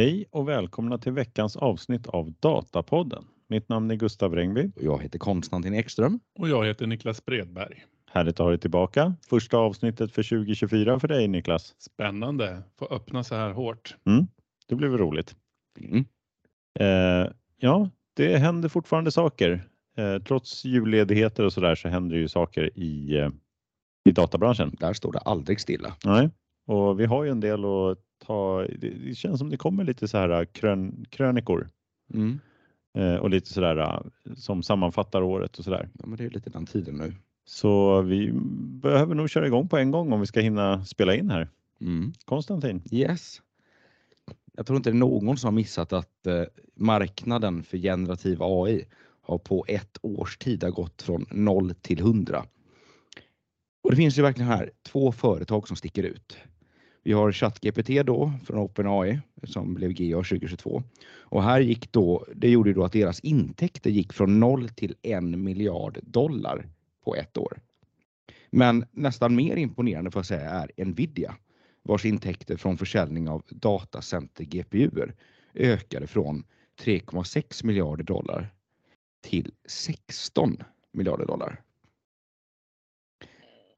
Hej och välkomna till veckans avsnitt av Datapodden. Mitt namn är Gustav Rengby. Jag heter Konstantin Ekström. Och jag heter Niklas Bredberg. Härligt att ha dig tillbaka. Första avsnittet för 2024 för dig Niklas. Spännande. Få öppna så här hårt. Mm, det blir väl roligt. Mm. Eh, ja, det händer fortfarande saker. Eh, trots julledigheter och sådär så händer det ju saker i, eh, i databranschen. Där står det aldrig stilla. Nej, och vi har ju en del att ta. Det, det känns som det kommer lite så här krön, krönikor Mm. eh, och lite sådär eh, som sammanfattar året och sådär. Ja, men det är lite den tiden nu. Så vi behöver nog köra igång på en gång om vi ska hinna spela in här. Mm. Konstantin. Yes. Jag tror inte det är någon som har missat att eh, marknaden för generativ AI har på ett års tid har gått från 0 till 100. Och det finns ju verkligen här två företag som sticker ut. Vi har ChatGPT då från OpenAI som blev GA 2022 och här gick då, det gjorde ju då att deras intäkter gick från 0 till 1 miljard dollar på ett år. Men nästan mer imponerande får jag säga är Nvidia vars intäkter från försäljning av datacenter GPUer ökade från 3,6 miljarder dollar till 16 miljarder dollar.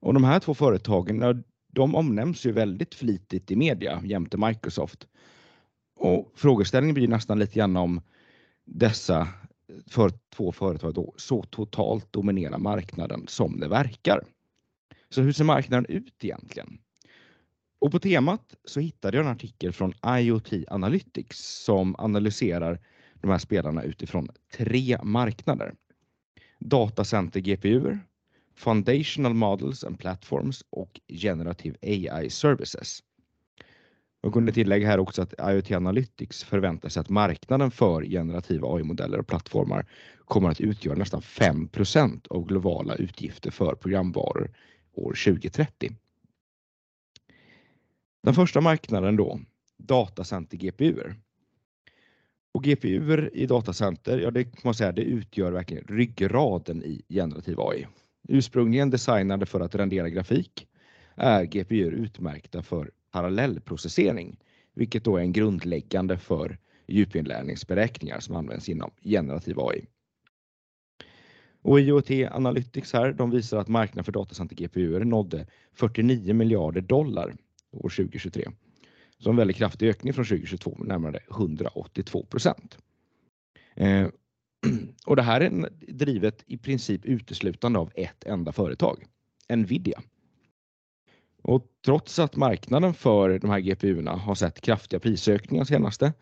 Och de här två företagen, de omnämns ju väldigt flitigt i media jämte Microsoft. Och frågeställningen blir nästan lite grann om dessa för två företag då så totalt dominerar marknaden som det verkar. Så hur ser marknaden ut egentligen? Och på temat så hittade jag en artikel från IoT Analytics som analyserar de här spelarna utifrån tre marknader. Datacenter GPUer, Foundational Models and Platforms och Generative AI Services. Jag kunde tillägga här också att IoT Analytics förväntar sig att marknaden för generativa AI-modeller och plattformar kommer att utgöra nästan 5% av globala utgifter för programvaror år 2030. Den första marknaden då, datacenter GPUer. Och GPUer i datacenter, ja det kan man säga, det utgör verkligen ryggraden i generativ AI. Ursprungligen designade för att rendera grafik är GPUer utmärkta för parallellprocessering, vilket då är en grundläggande för djupinlärningsberäkningar som används inom generativ AI. Och IoT Analytics här, de visar att marknaden för datacenter GPUer nådde 49 miljarder dollar år 2023. Så en väldigt kraftig ökning från 2022 med närmare 182 procent. Eh, Och det här är drivet i princip uteslutande av ett enda företag, Nvidia. Och trots att marknaden för de här GPUerna har sett kraftiga prisökningar senaste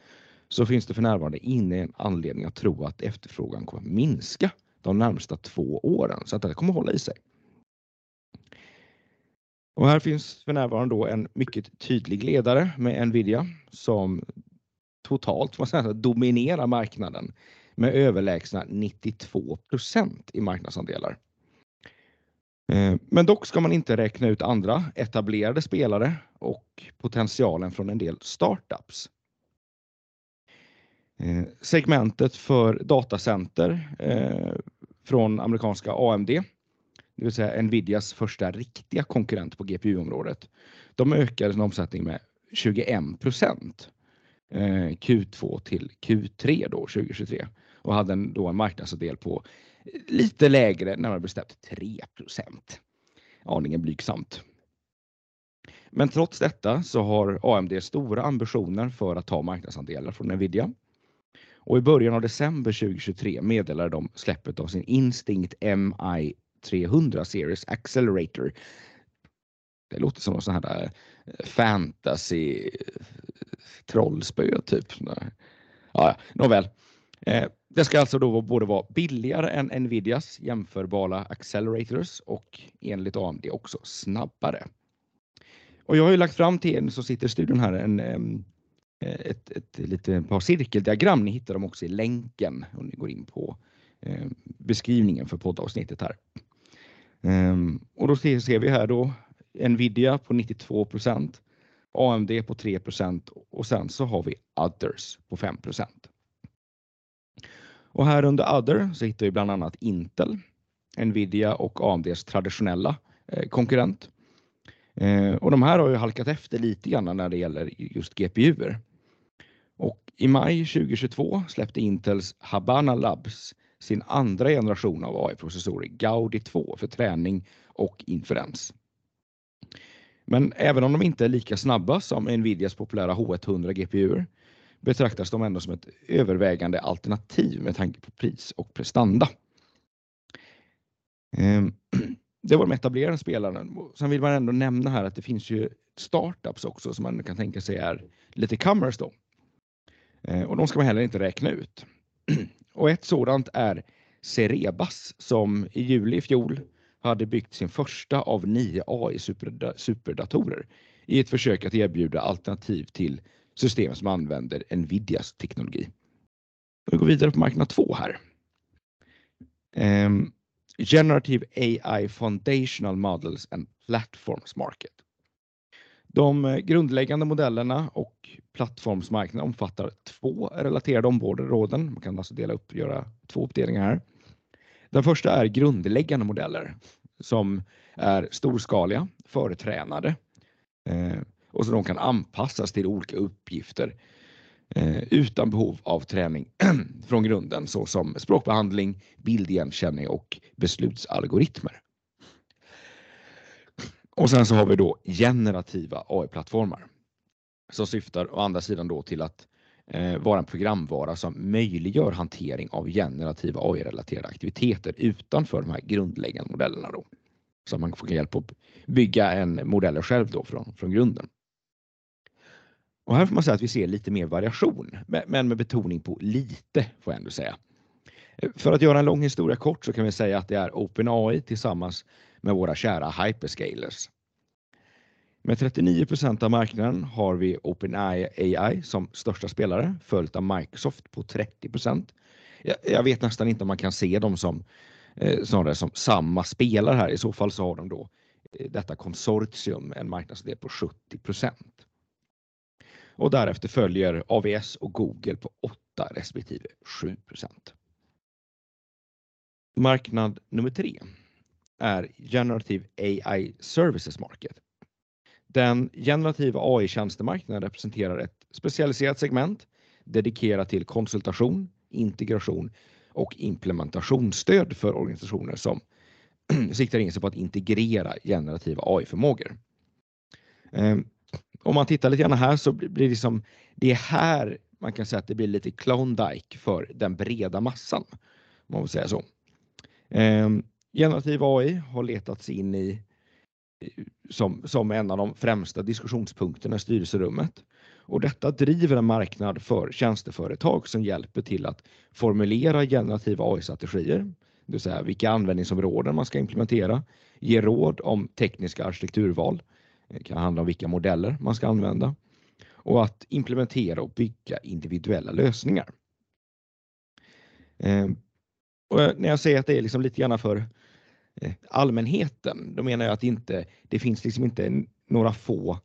så finns det för närvarande ingen anledning att tro att efterfrågan kommer att minska de närmsta två åren så att det kommer hålla i sig. Och här finns för närvarande då en mycket tydlig ledare med Nvidia som totalt man säga, dominerar marknaden med överlägsna 92% i marknadsandelar. Eh, men dock ska man inte räkna ut andra etablerade spelare och potentialen från en del startups. Eh, segmentet för datacenter eh, från amerikanska AMD, det vill säga Nvidias första riktiga konkurrent på GPU-området. De ökade sin omsättning med 21% Q2 till Q3 då 2023 och hade en, då en marknadsandel på lite lägre, närmare bestämt 3% Aningen blygsamt. Men trots detta så har AMD stora ambitioner för att ta marknadsandelar från Nvidia. Och i början av december 2023 meddelade de släppet av sin Instinct MI 300 Series Accelerator. Det låter som någon sån här eh, fantasy eh, trollspö typ. Ja, nåväl. Eh, det ska alltså då både vara billigare än Nvidias jämförbara accelerators och enligt AMD också snabbare. Och jag har ju lagt fram till er som sitter i studion här en, ett, ett, ett par cirkeldiagram. Ni hittar dem också i länken om ni går in på beskrivningen för poddavsnittet här. Och då ser vi här då Nvidia på 92% AMD på 3% och sen så har vi others på 5 och här under Other så hittar vi bland annat Intel, Nvidia och AMDs traditionella eh, konkurrent. Eh, och de här har ju halkat efter lite grann när det gäller just GPUer. Och I maj 2022 släppte Intels Habana Labs sin andra generation av AI-processorer Gaudi 2 för träning och inferens. Men även om de inte är lika snabba som Nvidias populära H100 GPUer betraktas de ändå som ett övervägande alternativ med tanke på pris och prestanda. Ehm, det var de etablerade spelarna. Sen vill man ändå nämna här att det finns ju startups också som man kan tänka sig är lite commerce då. Ehm, och de ska man heller inte räkna ut. Och ett sådant är Cerebas som i juli i fjol hade byggt sin första av nio AI-superdatorer i ett försök att erbjuda alternativ till system som använder Nvidias teknologi. Vi går vidare på marknad två här. Um, Generative AI Foundational Models and Platforms Market. De eh, grundläggande modellerna och plattformsmarknaden omfattar två relaterade områden. Man kan alltså dela upp, göra två uppdelningar här. Den första är grundläggande modeller som är storskaliga, förtränade eh, och så de kan anpassas till olika uppgifter eh, utan behov av träning från grunden såsom språkbehandling, bildigenkänning och beslutsalgoritmer. Och sen så har vi då generativa AI-plattformar som syftar å andra sidan då till att eh, vara en programvara som möjliggör hantering av generativa AI-relaterade aktiviteter utanför de här grundläggande modellerna då. Så att man får hjälp att bygga en modell själv då från, från grunden. Och här får man säga att vi ser lite mer variation, men med betoning på lite får jag ändå säga. För att göra en lång historia kort så kan vi säga att det är OpenAI tillsammans med våra kära hyperscalers. Med 39% av marknaden har vi OpenAI som största spelare följt av Microsoft på 30% Jag vet nästan inte om man kan se dem som eh, snarare som samma spelare här. I så fall så har de då eh, detta konsortium en marknadsdel på 70 och därefter följer AVS och Google på 8 respektive 7% Marknad nummer tre är Generative AI Services Market. Den generativa AI-tjänstemarknaden representerar ett specialiserat segment dedikerat till konsultation, integration och implementationsstöd för organisationer som siktar in sig på att integrera generativa AI-förmågor. Ehm, om man tittar lite grann här så blir det liksom, det är här man kan säga att det blir lite Klondike för den breda massan. Om man vill säga så. Ehm, generativ AI har letats in i som, som en av de främsta diskussionspunkterna i styrelserummet. Och detta driver en marknad för tjänsteföretag som hjälper till att formulera generativa AI-strategier, det vill säga vilka användningsområden man ska implementera, ge råd om tekniska arkitekturval, det kan handla om vilka modeller man ska använda och att implementera och bygga individuella lösningar. Eh, och eh, när jag säger att det är liksom lite grann för eh, allmänheten, då menar jag att det inte, det finns liksom inte några få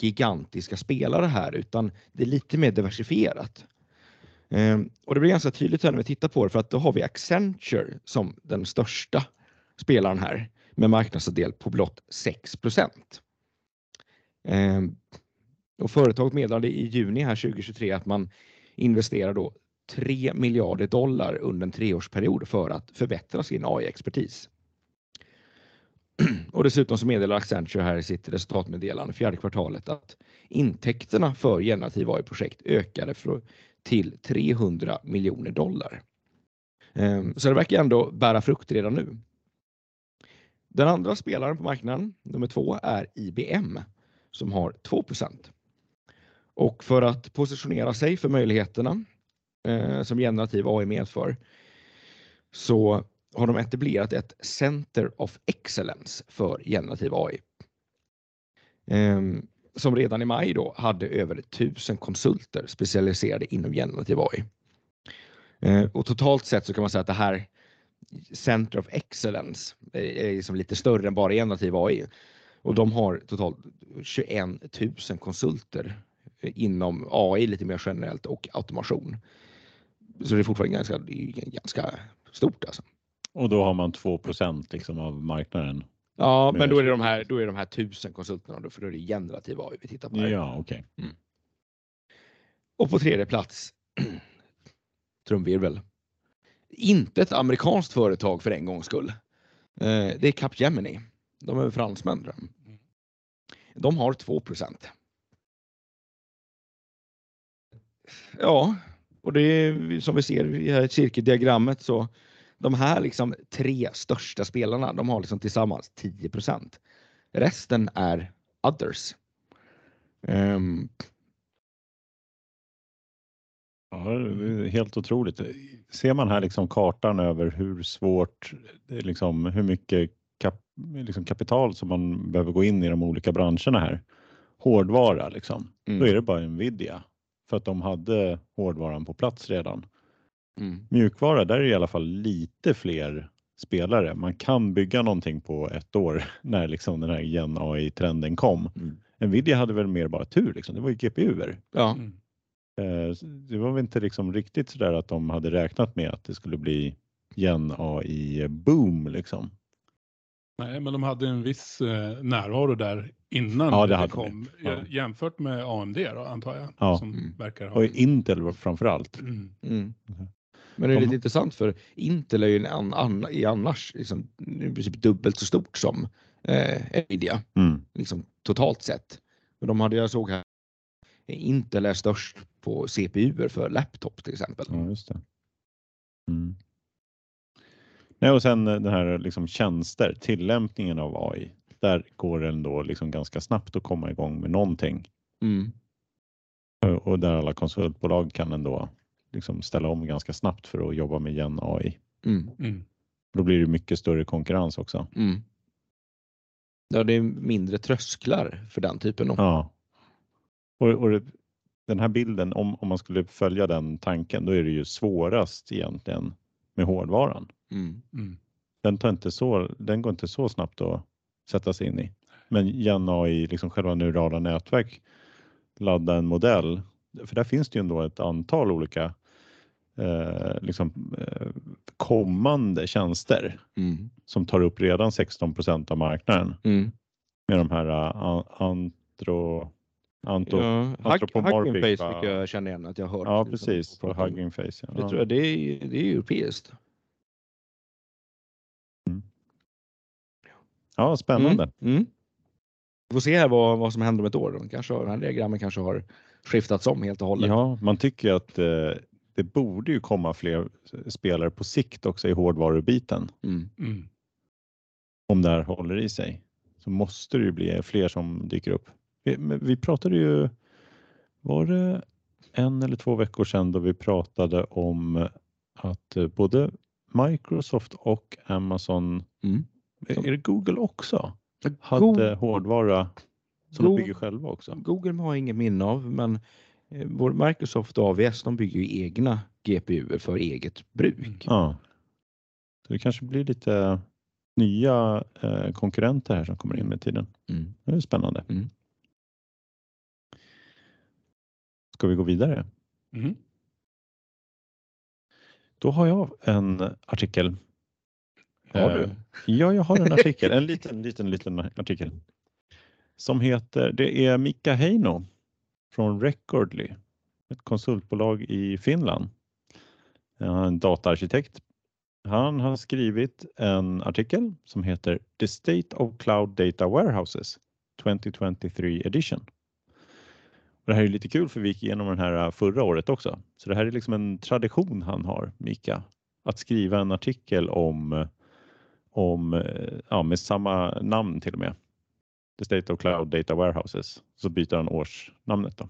gigantiska spelare här, utan det är lite mer diversifierat. Och det blir ganska tydligt när vi tittar på det, för att då har vi Accenture som den största spelaren här med marknadsandel på blott 6 ehm, och företaget meddelade i juni här 2023 att man investerar då 3 miljarder dollar under en treårsperiod för att förbättra sin AI-expertis. Och dessutom så meddelar Accenture här i sitt resultatmeddelande fjärde kvartalet att intäkterna för generativ AI-projekt ökade till 300 miljoner dollar. Ehm, så det verkar ändå bära frukt redan nu. Den andra spelaren på marknaden, nummer två, är IBM som har 2 Och för att positionera sig för möjligheterna eh, som generativ AI medför så har de etablerat ett Center of Excellence för generativ AI. Eh, som redan i maj då hade över 1000 konsulter specialiserade inom generativ AI. Eh, och totalt sett så kan man säga att det här Center of Excellence är liksom lite större än bara generativ AI. Och de har totalt 21 000 konsulter inom AI lite mer generellt och automation. Så det är fortfarande ganska, ganska stort alltså. Och då har man 2% liksom av marknaden? Ja, men då är det de här, då är de här tusen konsulterna, då, för då är det generativ AI vi tittar på. Här. Ja, okej. Okay. Mm. Och på tredje plats, trumvirvel, inte ett amerikanskt företag för en gångs skull. Eh, det är Capgemini. De är fransmän. De har 2% Ja, och det är som vi ser i här cirkeldiagrammet så de här liksom tre största spelarna, de har liksom tillsammans 10% Resten är others. Ehm, Ja, det är helt otroligt. Ser man här liksom kartan över hur svårt, liksom, hur mycket kap, liksom kapital som man behöver gå in i de olika branscherna här. Hårdvara liksom, Mm. då är det bara Nvidia för att de hade hårdvaran på plats redan. mm, Mjukvara, där är det i alla fall lite fler spelare. Man kan bygga någonting på ett år när liksom den här gen AI-trenden kom. mm. Nvidia hade väl mer bara tur, liksom. det var ju GPUer. Ja, Mm. Eh, Det var väl inte liksom riktigt så där att de hade räknat med att det skulle bli gen AI boom liksom. Nej, men de hade en viss eh, närvaro där innan Ja, det det, kom. de. Ja. Jämfört med AMD då, antar jag. Ja. Som Mm. verkar ha. Och Intel framför allt. Mm. Mm. Mhm. Men det är De- lite intressant för Intel är ju en an, an, annars liksom, i princip dubbelt så stort som eh, Nvidia, Mm. liksom, totalt sett. Men de hade jag såg här, Intel är störst på CPU för laptop till exempel. Ja, just det. Mm. Nej, och sen eh, den här liksom tjänster, tillämpningen av AI. Där går det ändå liksom ganska snabbt att komma igång med någonting. Mm. Och- Och där alla konsultbolag kan ändå liksom ställa om ganska snabbt för att jobba med gen AI. Mm. Mm. Då blir det mycket större konkurrens också. Mm. Ja, det är mindre trösklar för den typen. Av. Ja. Och, och det, den här bilden, om, om man skulle följa den tanken, då är det ju svårast egentligen med hårdvaran. Mm. Mm. Den, tar inte så, den går inte så snabbt att sätta sig in i. Men gen AI, liksom själva neurala nätverk, ladda en modell. För där finns det ju ändå ett antal olika eh, liksom, eh, kommande tjänster Mm. som tar upp redan 16% av marknaden Mm. med de här uh, antro, antro, Ja, Hugging Face va? fick jag känna igen att jag hört. Ja, precis. om. Hugging Face. Ja. Det tror jag, det är, det är europeiskt. ja, spännande. Mm. Mm. Vi får se här vad, vad som händer om ett år. De kanske, har- den här diagrammen kanske har skiftats om helt och hållet. Ja, man tycker att eh, det borde ju komma fler spelare på sikt också i hårdvarubiten. Mm. Mm. Om det här håller i sig så måste det ju bli fler som dyker upp. Vi, vi pratade ju, var det en eller två veckor sedan då vi pratade om att eh, både Microsoft och Amazon, Mm. är det Google också? Google- Hade hårdvara som de Google- bygger själva också. Google har jag inget minne av, men eh, vår Microsoft och AWS de bygger ju egna GPU för eget bruk. Ja. Det kanske blir lite nya eh, konkurrenter här som kommer in med tiden. Mm. Det är spännande. Mm. Ska vi gå vidare? Mm. Då har jag en artikel. Har Eh, du? Ja, jag har en artikel. En liten, liten, liten artikel. Som heter, det är Mika Heino från Recordly, ett konsultbolag i Finland. Han är en dataarkitekt. Han har skrivit en artikel som heter The State of Cloud Data Warehouses 2023 edition. Och det här är lite kul för vi gick igenom den här äh, förra året också. Så det här är liksom en tradition han har, Mika, att skriva en artikel om, om äh, ja, med samma namn till och med. The State of Cloud Data Warehouses. Så byter han årsnamnet då.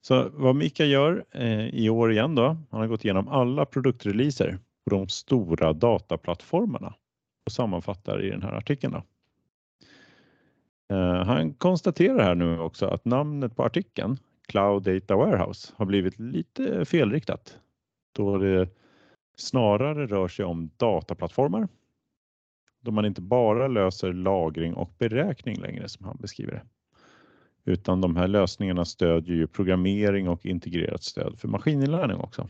Så vad Mika gör eh, i år igen då, han har gått igenom alla produktreleaser på de stora dataplattformarna och sammanfattar i den här artikeln. Då. Eh, han konstaterar här nu också att namnet på artikeln, Cloud Data Warehouse, har blivit lite felriktat då det snarare rör sig om dataplattformar då man inte bara löser lagring och beräkning längre som han beskriver det. Utan de här lösningarna stödjer ju programmering och integrerat stöd för maskininlärning också.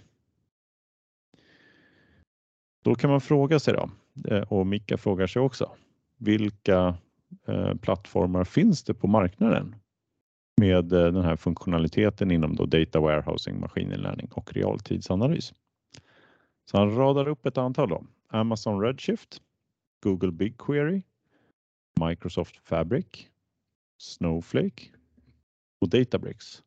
Då kan man fråga sig då, eh, och Mika frågar sig också, vilka eh, plattformar finns det på marknaden med eh, den här funktionaliteten inom då data warehousing, maskininlärning och realtidsanalys. Så han radar upp ett antal då. Amazon Redshift, Google BigQuery, Microsoft Fabric, Snowflake och Databricks.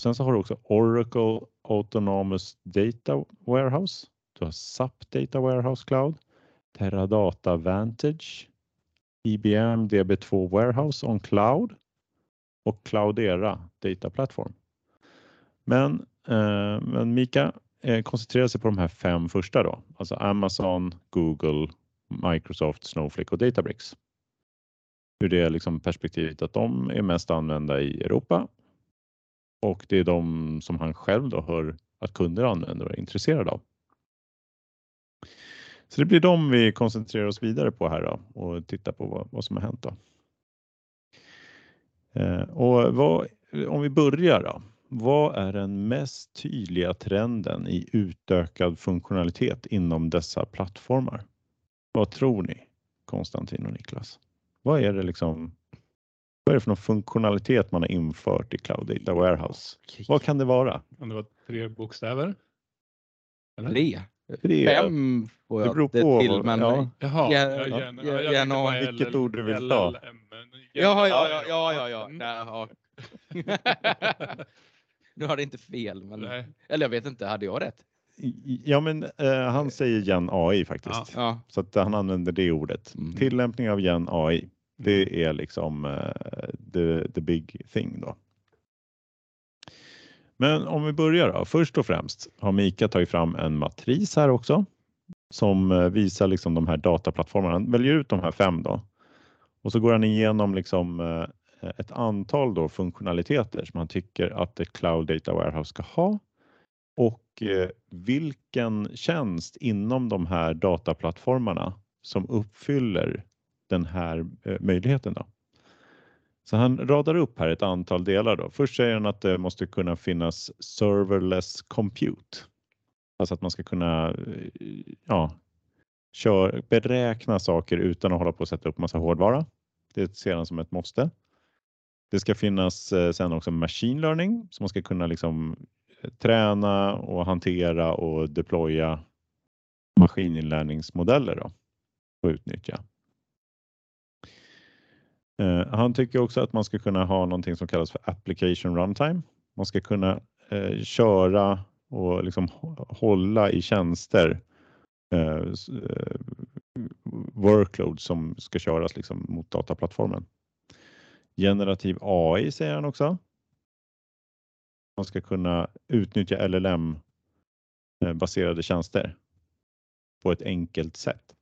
Sen så har du också Oracle Autonomous Data Warehouse. Du har SAP Data Warehouse Cloud, Teradata Vantage, IBM DB2 Warehouse on Cloud och Cloudera Data Platform. Men, eh, men Mika eh, koncentrerar sig på de här fem första då, alltså Amazon, Google, Microsoft, Snowflake och Databricks. Ur det liksom perspektivet att de är mest använda i Europa och det är de som han själv då hör att kunder använder och är intresserade av. Så det blir de vi koncentrerar oss vidare på här då och tittar på vad, vad som har hänt. Då. Eh, och vad, om vi börjar då. Vad är den mest tydliga trenden i utökad funktionalitet inom dessa plattformar? Vad tror ni Konstantin och Niklas? Vad är det liksom? Vad är det för någon funktionalitet man har infört i Cloud Data Warehouse? Vad kan det vara? Kan det vara tre bokstäver? Eller? Tre. Tre. Fem får Det jag beror det på till, men ja. Jaha, Ja, ja, ja, ja, på vilket ord du vill ta. Ja, ja, ja, ja, ja, ja. Mm. Nej, ja. nu har det inte fel, men Nej. eller jag vet inte, hade jag rätt? Ja, men eh, han säger Gen AI faktiskt. Ja. Så att han använder det ordet. Mm. Tillämpning av Gen AI. Det är liksom eh, the, the big thing då. Men om vi börjar då. Först och främst har Mika tagit fram en matris här också som eh, visar liksom de här dataplattformarna. Han väljer ut de här fem då och så går han igenom liksom eh, ett antal då funktionaliteter som han tycker att ett Cloud Data Warehouse ska ha och eh, vilken tjänst inom de här dataplattformarna som uppfyller den här möjligheten. Då. Så han radar upp här ett antal delar. Då. Först säger han att det måste kunna finnas serverless compute. Alltså att man ska kunna eh, ja, kör, beräkna saker utan att hålla på att sätta upp massa hårdvara. Det ser han som ett måste. Det ska finnas eh, sen också machine learning så man ska kunna liksom eh, träna och hantera och deploya maskininlärningsmodeller då, och utnyttja. Eh, han tycker också att man ska kunna ha någonting som kallas för application runtime. Man ska kunna eh, köra och liksom hålla i tjänster eh, eh, workload som ska köras liksom mot dataplattformen. Generativ AI säger han också. Man ska kunna utnyttja LLM eh, baserade tjänster på ett enkelt sätt.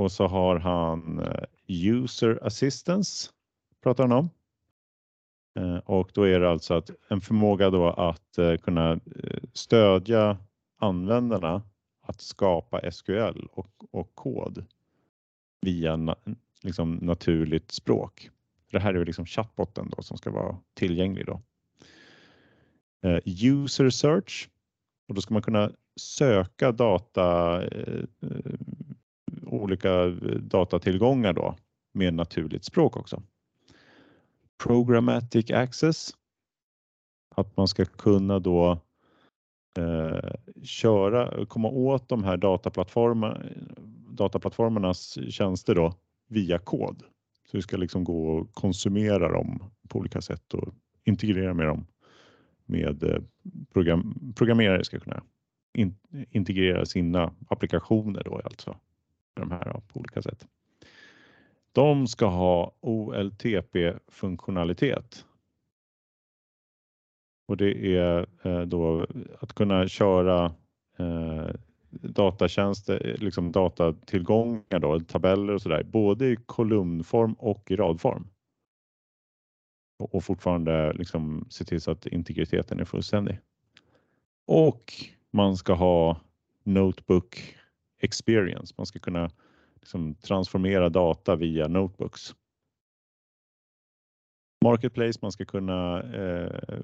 Och så har han eh, user assistance pratar han om. Eh, och då är det alltså att en förmåga då att eh, kunna stödja användarna att skapa SQL och, och kod via na, liksom naturligt språk. Det här är ju liksom chatbotten då som ska vara tillgänglig då. User search och då ska man kunna söka data, olika eh, datatillgångar då med naturligt språk också. Programmatic access. Att man ska kunna då eh, köra, komma åt de här dataplattformarna, dataplattformarnas tjänster då via kod. Så det ska liksom gå och konsumera dem på olika sätt och integrera med dem med eh, program, programmerare ska kunna in, integrera sina applikationer då alltså de här då, på olika sätt. De ska ha OLTP-funktionalitet. Och det är eh, då att kunna köra eh, datatjänster, liksom datatillgångar då, tabeller och sådär, både i kolumnform och i radform. Och, och fortfarande liksom se till så att integriteten är fullständig. Och man ska ha notebook experience. Man ska kunna liksom transformera data via notebooks. Marketplace, man ska kunna eh,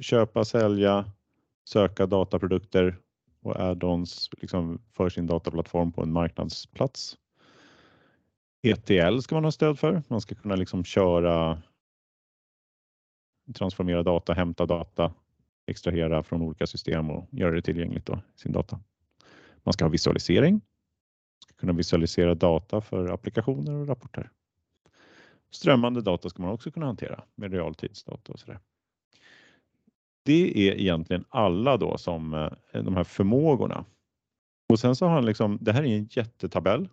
köpa, sälja, söka dataprodukter och add-ons liksom för sin dataplattform på en marknadsplats. ETL ska man ha stöd för. Man ska kunna liksom köra transformera data, hämta data, extrahera från olika system och göra det tillgängligt då, sin data. Man ska ha visualisering, ska kunna visualisera data för applikationer och rapporter. Strömmande data ska man också kunna hantera med realtidsdata och sådär. Det är egentligen alla då som eh, de här förmågorna. Och sen så har han liksom, det här är en jättetabell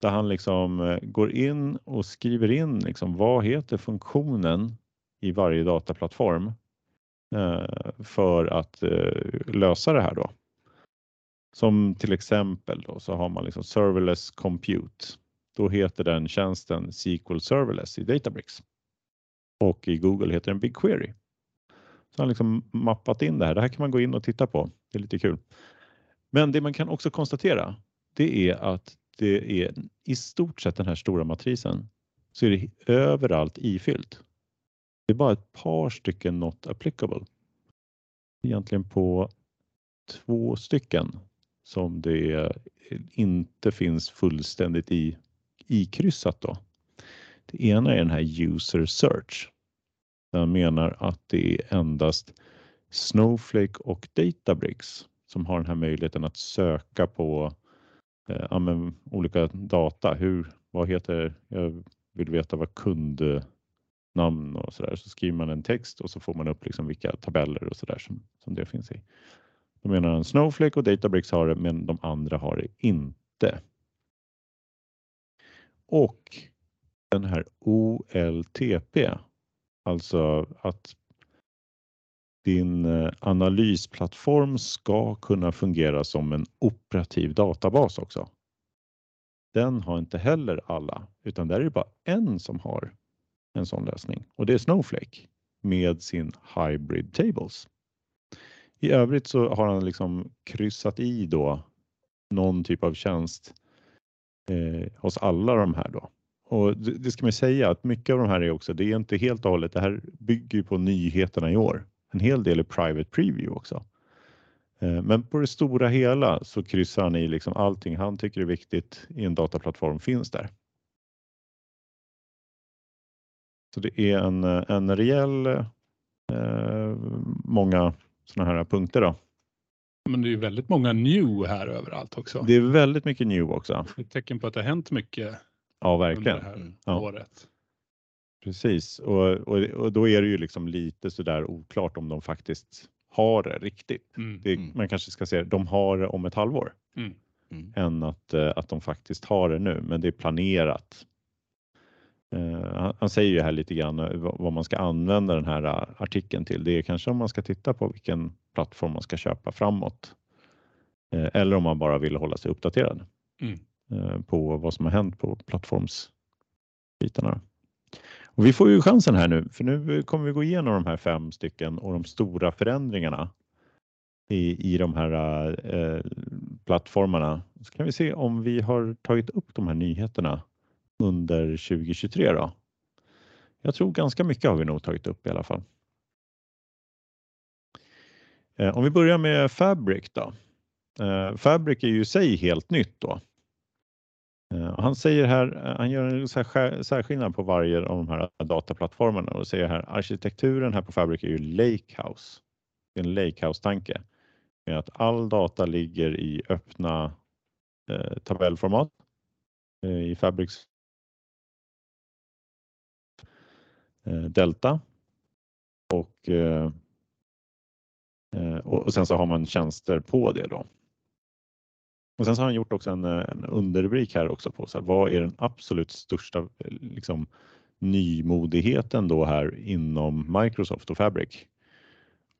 där han liksom eh, går in och skriver in liksom vad heter funktionen i varje dataplattform eh, för att lösa det här då. Som till exempel då så har man liksom serverless compute. Då heter den tjänsten SQL Serverless i Databricks. Och i Google heter den BigQuery. Så han liksom mappat in det här. Det här kan man gå in och titta på. Det är lite kul. Men det man kan också konstatera det är att det är i stort sett den här stora matrisen så är det överallt ifyllt. Det är bara ett par stycken not applicable. Egentligen på två stycken som det inte finns fullständigt i ikryssat då. Det ena är den här user search. Jag menar att det är endast Snowflake och Databricks som har den här möjligheten att söka på eh, ja, olika data. Hur, vad heter, jag vill veta vad kundnamn och så där. Så skriver man en text och så får man upp liksom vilka tabeller och så där som, som det finns i. De menar han Snowflake och Databricks har det, men de andra har det inte. Och den här OLTP, alltså att din eh, analysplattform ska kunna fungera som en operativ databas också. Den har inte heller alla, utan där är det bara en som har en sån lösning och det är Snowflake med sin Hybrid Tables. I övrigt så har han liksom kryssat i då någon typ av tjänst eh, hos alla de här då. Och det, det ska man säga att mycket av de här är också, det är inte helt och hållet, det här bygger ju på nyheterna i år. En hel del är private preview också. Eh, men på det stora hela så kryssar han i liksom allting han tycker är viktigt i en dataplattform finns där. Så det är en, en rejäl eh, många sådana här punkter då. Men det är ju väldigt många new här överallt också. Det är väldigt mycket new också. Ett tecken på att det har hänt mycket. Ja, verkligen. Under det här ja. året. Precis, och, och, och, då är det ju liksom lite sådär oklart om de faktiskt har det riktigt. Mm. Det, man kanske ska säga de har det om ett halvår Mm. Mm. än att, eh, att de faktiskt har det nu, men det är planerat. Eh, han, säger ju här lite grann eh, vad, man ska använda den här eh, artikeln till. Det är kanske om man ska titta på vilken plattform man ska köpa framåt. Eh, eller om man bara vill hålla sig uppdaterad Mm. eh, på vad som har hänt på plattformsbitarna. Och vi får ju chansen här nu, för nu kommer vi gå igenom de här fem stycken och de stora förändringarna i, i de här plattformarna. Så kan vi se om vi har tagit upp de här nyheterna under 2023 då. Jag tror ganska mycket har vi nog tagit upp i alla fall. Eh, om vi börjar med Fabric då. Eh, Fabric är ju i sig helt nytt då. Eh, han säger här, han gör en särskillnad på varje av de här dataplattformarna och säger här arkitekturen här på Fabric är ju Lakehouse. Det är en Lakehouse-tanke med att all data ligger i öppna eh, tabellformat eh, i Fabrics Eh, delta och, eh, eh, och sen så har man tjänster på det då. Och sen så har han gjort också en, en underrubrik här också på så här, vad är den absolut största liksom, nymodigheten då här inom Microsoft och Fabric.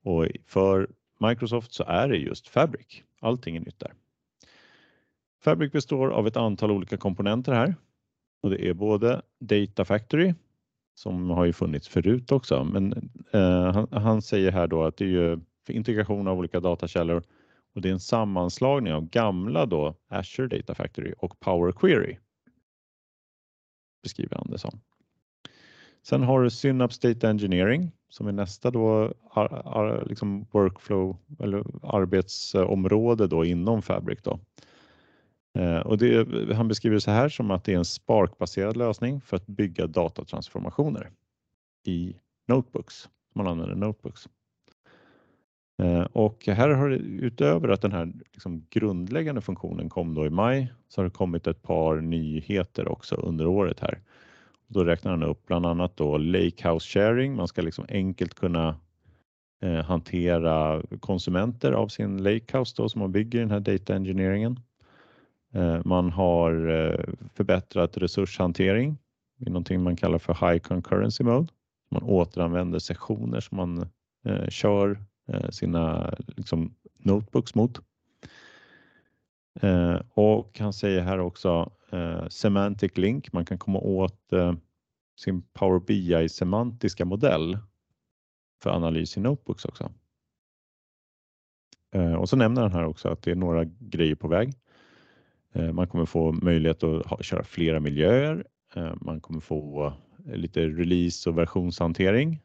Och för Microsoft så är det just Fabric. Allting är nytt där. Fabric består av ett antal olika komponenter här och det är både Data Factory som har ju funnits förut också, men eh, han, han säger här då att det är ju för integration av olika datakällor och det är en sammanslagning av gamla då Azure Data Factory och Power Query. Beskriver han det som. Sen har du Synapse Data Engineering som är nästa då ar, ar, liksom workflow eller arbetsområde då inom Fabric då. Eh, och det, han beskriver det så här som att det är en Spark-baserad lösning för att bygga datatransformationer i notebooks. Man använder notebooks. Eh, och här har det utöver att den här liksom grundläggande funktionen kom då i maj så har det kommit ett par nyheter också under året här. Då räknar han upp bland annat då Lakehouse sharing. Man ska liksom enkelt kunna eh, hantera konsumenter av sin Lakehouse då, som man bygger den här data engineeringen. Eh, man har eh, förbättrat resurshantering i någonting man kallar för High Concurrency Mode. Man återanvänder sessioner som man eh, kör eh, sina liksom, notebooks mot. Eh, och han säger här också eh, Semantic Link, man kan komma åt eh, sin Power BI semantiska modell för analys i notebooks också. Eh, och så nämner han här också att det är några grejer på väg. Eh, man kommer få möjlighet att ha, köra flera miljöer. Eh, man kommer få lite release och versionshantering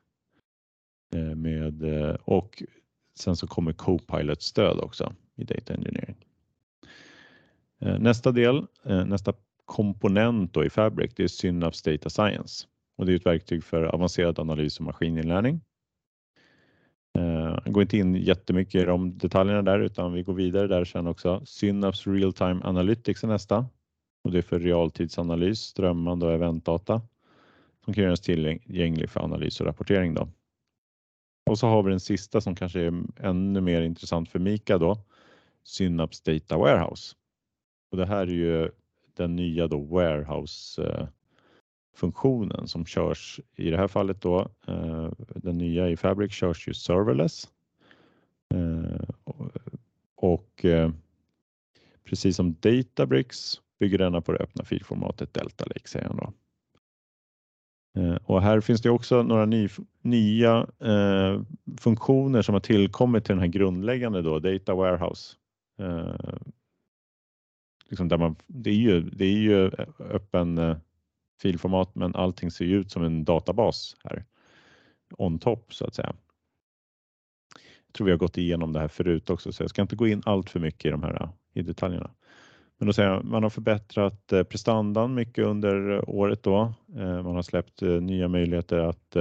eh, med och sen så kommer Copilot-stöd också i Data Engineering. Nästa del, nästa komponent då i Fabric, det är Synapse Data Science och det är ett verktyg för avancerad analys och maskininlärning. Jag går inte in jättemycket i de detaljerna där utan vi går vidare där sen också. Synapse Real Time Analytics är nästa och det är för realtidsanalys, strömmande och eventdata som kan göras tillgänglig för analys och rapportering. Då. Och så har vi den sista som kanske är ännu mer intressant för Mika då, Synapse Data Warehouse. Och det här är ju den nya då warehouse eh, funktionen som körs i det här fallet då. Eh, den nya i Fabric körs ju serverless. Eh, och eh, precis som Databricks bygger denna på det öppna filformatet Delta Lake säger han då. Och här finns det också några ny, nya eh, funktioner som har tillkommit till den här grundläggande då, Data Warehouse. Eh, liksom där man, det, är ju, det är ju öppen filformat men allting ser ut som en databas här on top så att säga. Jag tror vi har gått igenom det här förut också så jag ska inte gå in allt för mycket i de här i detaljerna. Men då säger jag, man har förbättrat eh, prestandan mycket under året då. Eh, man har släppt eh, nya möjligheter att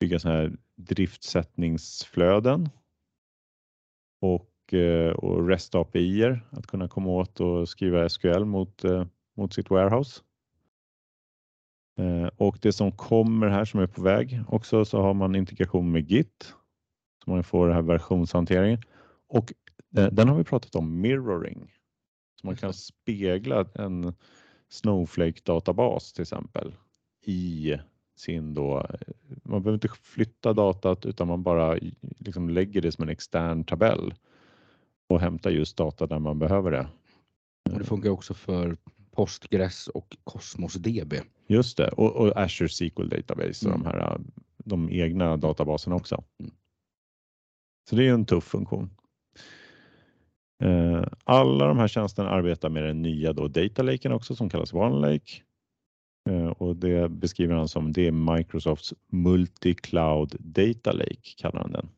bygga så här driftsättningsflöden och, och REST API att kunna komma åt och skriva SQL mot, mot sitt warehouse. Eh, och det som kommer här som är på väg också så har man integration med Git så man får den här versionshanteringen och eh, den har vi pratat om mirroring. Så man kan spegla en Snowflake databas till exempel i sin då, man behöver inte flytta datat utan man bara liksom lägger det som en extern tabell och hämtar just data där man behöver det. Det funkar också för Postgres och Cosmos DB. Just det, och, och Azure SQL Database och mm. de här de egna databaserna också. Mm. Så det är en tuff funktion. Eh, alla de här tjänsterna arbetar med den nya då Data Laken också som kallas OneLake. Eh, och det beskriver han som det är Microsofts Multi-Cloud Data Lake kallar han den.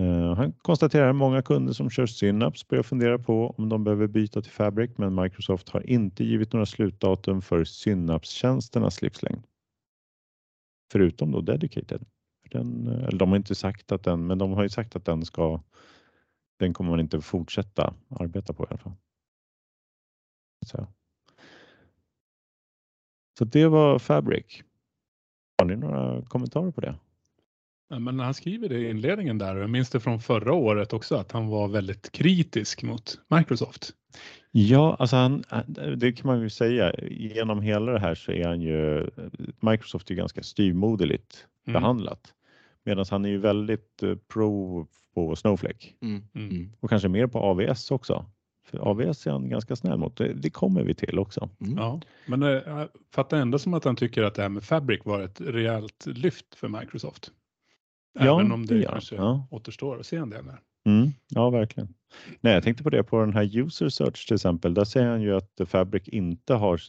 Eh, han konstaterar att många kunder som kör Synapse börjar fundera på om de behöver byta till Fabric men Microsoft har inte givit några slutdatum för Synapse-tjänsternas livslängd. Förutom då Dedicated. Den, eh, eller de har inte sagt att den, men de har ju sagt att den ska den kommer man inte fortsätta arbeta på i alla fall. Så, Så det var Fabric. Har ni några kommentarer på det? Men han skriver det i inledningen där och jag minns det från förra året också att han var väldigt kritisk mot Microsoft. Ja, alltså han, det kan man ju säga. Genom hela det här så är han ju Microsoft är ganska styrmoderligt mm. behandlat. Medan han är ju väldigt eh, pro på Snowflake mm. Mm. och kanske mer på AVS också. För AVS är han ganska snäll mot. Det, det kommer vi till också. Mm. Ja, men eh, jag fattar ändå som att han tycker att det här med Fabric var ett rejält lyft för Microsoft. Ja, Även om det ja, kanske ja. återstår att se en del där. Mm, ja, verkligen. Nej, jag tänkte på det på den här user search till exempel. Där säger han ju att Fabric inte har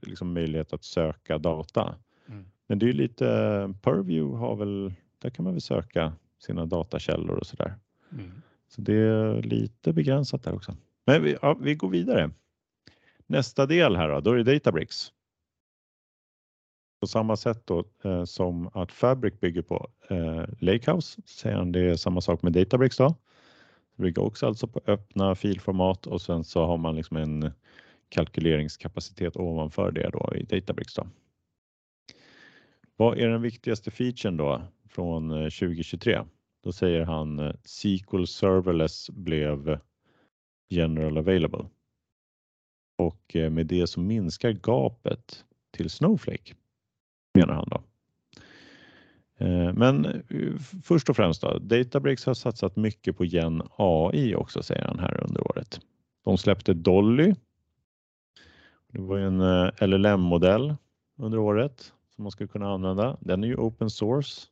liksom, möjlighet att söka data. Mm. Men det är ju lite Purview har väl, där kan man väl söka sina datakällor och så där. Mm. Så det är lite begränsat där också. Men vi, ja, vi går vidare. Nästa del här då, då är det Databricks. På samma sätt då eh, som att Fabric bygger på eh, Lakehouse sen det är samma sak med Databricks då. Det bygger också alltså på öppna filformat och sen så har man liksom en kalkyleringskapacitet ovanför det då i Databricks. Då. Vad är den viktigaste featuren då från eh, 2023? Då säger han eh, SQL Serverless blev general available och eh, med det så minskar gapet till Snowflake menar han då. Eh, men eh, först och främst då, Databricks har satsat mycket på Gen AI också säger han här under året. De släppte Dolly det var ju en eh, LLM-modell under året som man skulle kunna använda. Den är ju open source.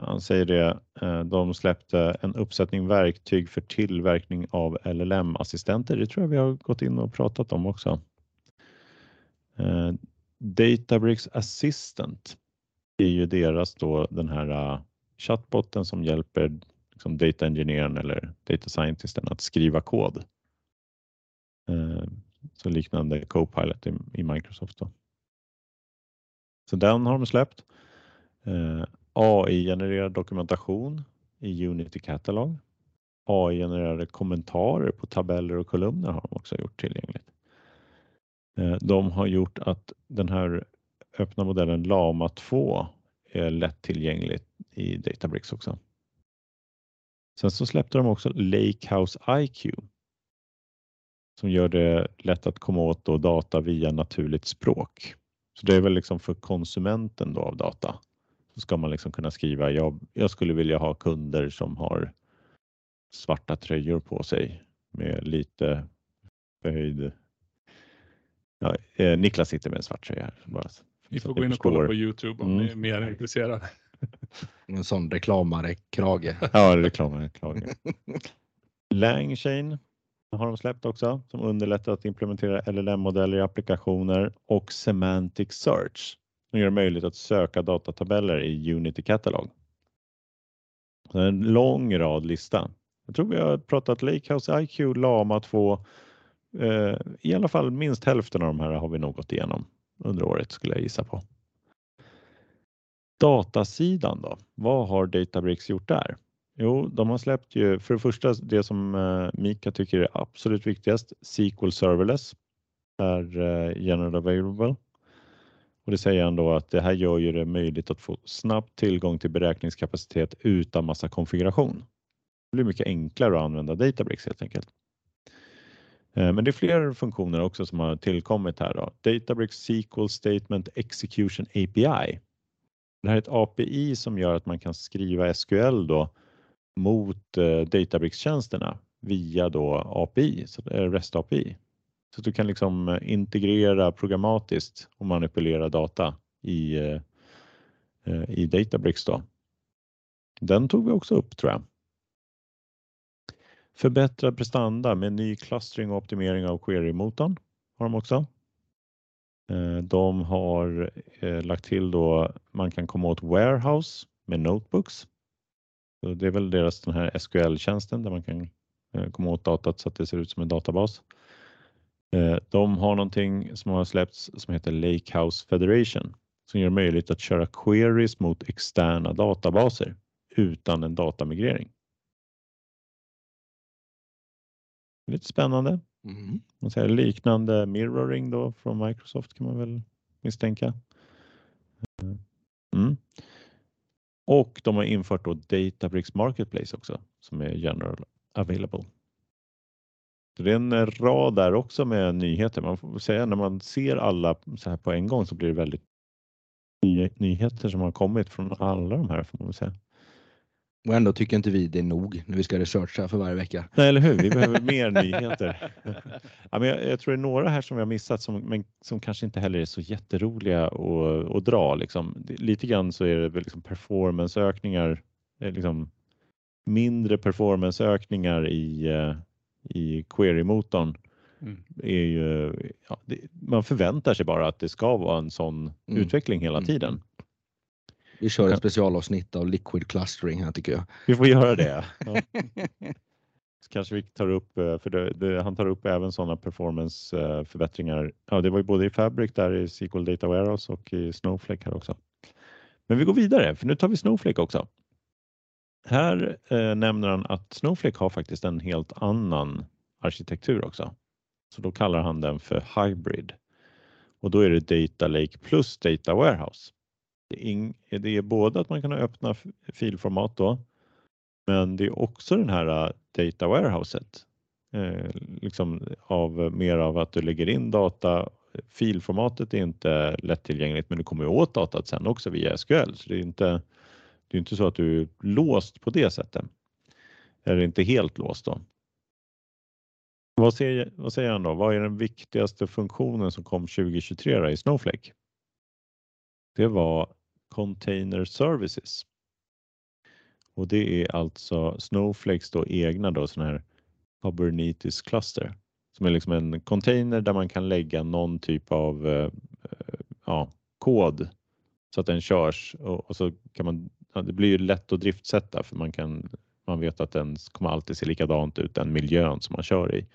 Han säger det, de släppte en uppsättning verktyg för tillverkning av LLM-assistenter. Det tror jag vi har gått in och pratat om också. Databricks Assistant är ju deras då den här äh, chatbotten som hjälper liksom data engineeren eller data scientisten att skriva kod. Ehm, så liknande Copilot i, Microsoft. Då. Så den har de släppt. Ehm, AI-genererad dokumentation i Unity Catalog. AI-genererade kommentarer på tabeller och kolumner har de också gjort tillgängligt. Eh, de har gjort att den här öppna modellen Lama 2 är lättillgänglig i Databricks också. Sen så släppte de också Lakehouse IQ som gör det lätt att komma åt då data via naturligt språk. Så det är väl liksom för konsumenten då av data. Så ska man liksom kunna skriva, jag, jag skulle vilja ha kunder som har svarta tröjor på sig med lite förhöjd. Ja, eh, Niklas sitter med en svart tröja. Här, bara, ni får gå in och kolla på Youtube om mm. ni är mer intresserade. En sån reklamare-krage. Ja, reklamare-krage. Langchain har de släppt också som underlättar att implementera LLM-modeller i applikationer och Semantic Search som gör det möjligt att söka datatabeller i Unity Catalog. En lång rad lista. Jag tror vi har pratat Lakehouse IQ, Lama 2. Eh, I alla fall minst hälften av de här har vi nog gått igenom under året skulle jag gissa på. Datasidan då? Vad har Databricks gjort där? Jo, de har släppt ju för det första det som eh, Mika tycker är absolut viktigast, SQL Serverless är eh, general available. Och det säger han då att det här gör ju det möjligt att få snabb tillgång till beräkningskapacitet utan massa konfiguration. Det blir mycket enklare att använda Databricks helt enkelt. Eh, men det är fler funktioner också som har tillkommit här. Då. Databricks SQL Statement Execution API. Det här är ett API som gör att man kan skriva SQL då mot eh, Databricks-tjänsterna via då API, eh, REST API. Så att du kan liksom eh, integrera programmatiskt och manipulera data i, eh, i Databricks. Då. Den tog vi också upp tror jag. Förbättrad prestanda med ny clustering och optimering av query-motorn har de också. Eh, de har eh, lagt till då man kan komma åt warehouse med notebooks så det är väl deras den här SQL-tjänsten där man kan eh, komma åt datat så att det ser ut som en databas. De har någonting som har släppts som heter Lakehouse Federation som gör det möjligt att köra queries mot externa databaser utan en datamigrering. Lite spännande. Mm. Man säger liknande mirroring då från Microsoft kan man väl misstänka. Eh, mm. Och de har infört då Databricks Marketplace också som är general available. Så det är en rad där också med nyheter. Man får säga när man ser alla så här på en gång så blir det väldigt nyheter som har kommit från alla de här får man säga. Och ändå tycker inte vi det är nog när vi ska researcha för varje vecka. Nej, eller hur? Vi behöver mer nyheter. ja, men jag, jag, tror det är några här som vi har missat som, men som kanske inte heller är så jätteroliga att, att dra. Liksom. Lite grann så är det väl liksom performanceökningar, eh, liksom mindre performanceökningar i, eh, i query-motorn. Mm. Är ju, ja, det, man förväntar sig bara att det ska vara en sån mm. utveckling hela mm. tiden. Vi kör ett specialavsnitt av liquid clustering här tycker jag. Vi får göra det. Ja. kanske vi tar upp, eh, för det, det, han tar upp även sådana performanceförbättringar. Ja, det var ju både i Fabric där i SQL Data Warehouse och i Snowflake här också. Men vi går vidare, för nu tar vi Snowflake också. Här eh, nämner han att Snowflake har faktiskt en helt annan arkitektur också. Så då kallar han den för Hybrid. Och då är det Data Lake plus Data Warehouse. Det är, det är både att man kan öppna filformat då, men det är också den här äh, Data Warehouset. Eh, liksom av mer av att du lägger in data. Filformatet är inte lättillgängligt men du kommer åt datat sen också via SQL. Så det är inte, det är inte så att du är låst på det sättet. Eller inte helt låst då. Vad säger, vad säger han då? Vad är den viktigaste funktionen som kom 2023 i Snowflake? Det var Container Services. Och det är alltså Snowflakes då egna då sån här Kubernetes cluster som är liksom en container där man kan lägga någon typ av eh, eh ja, kod så att den körs och, och så kan man. Det blir ju lätt att driftsätta för man kan. Man vet att den kommer alltid se likadant ut den miljön som man kör i.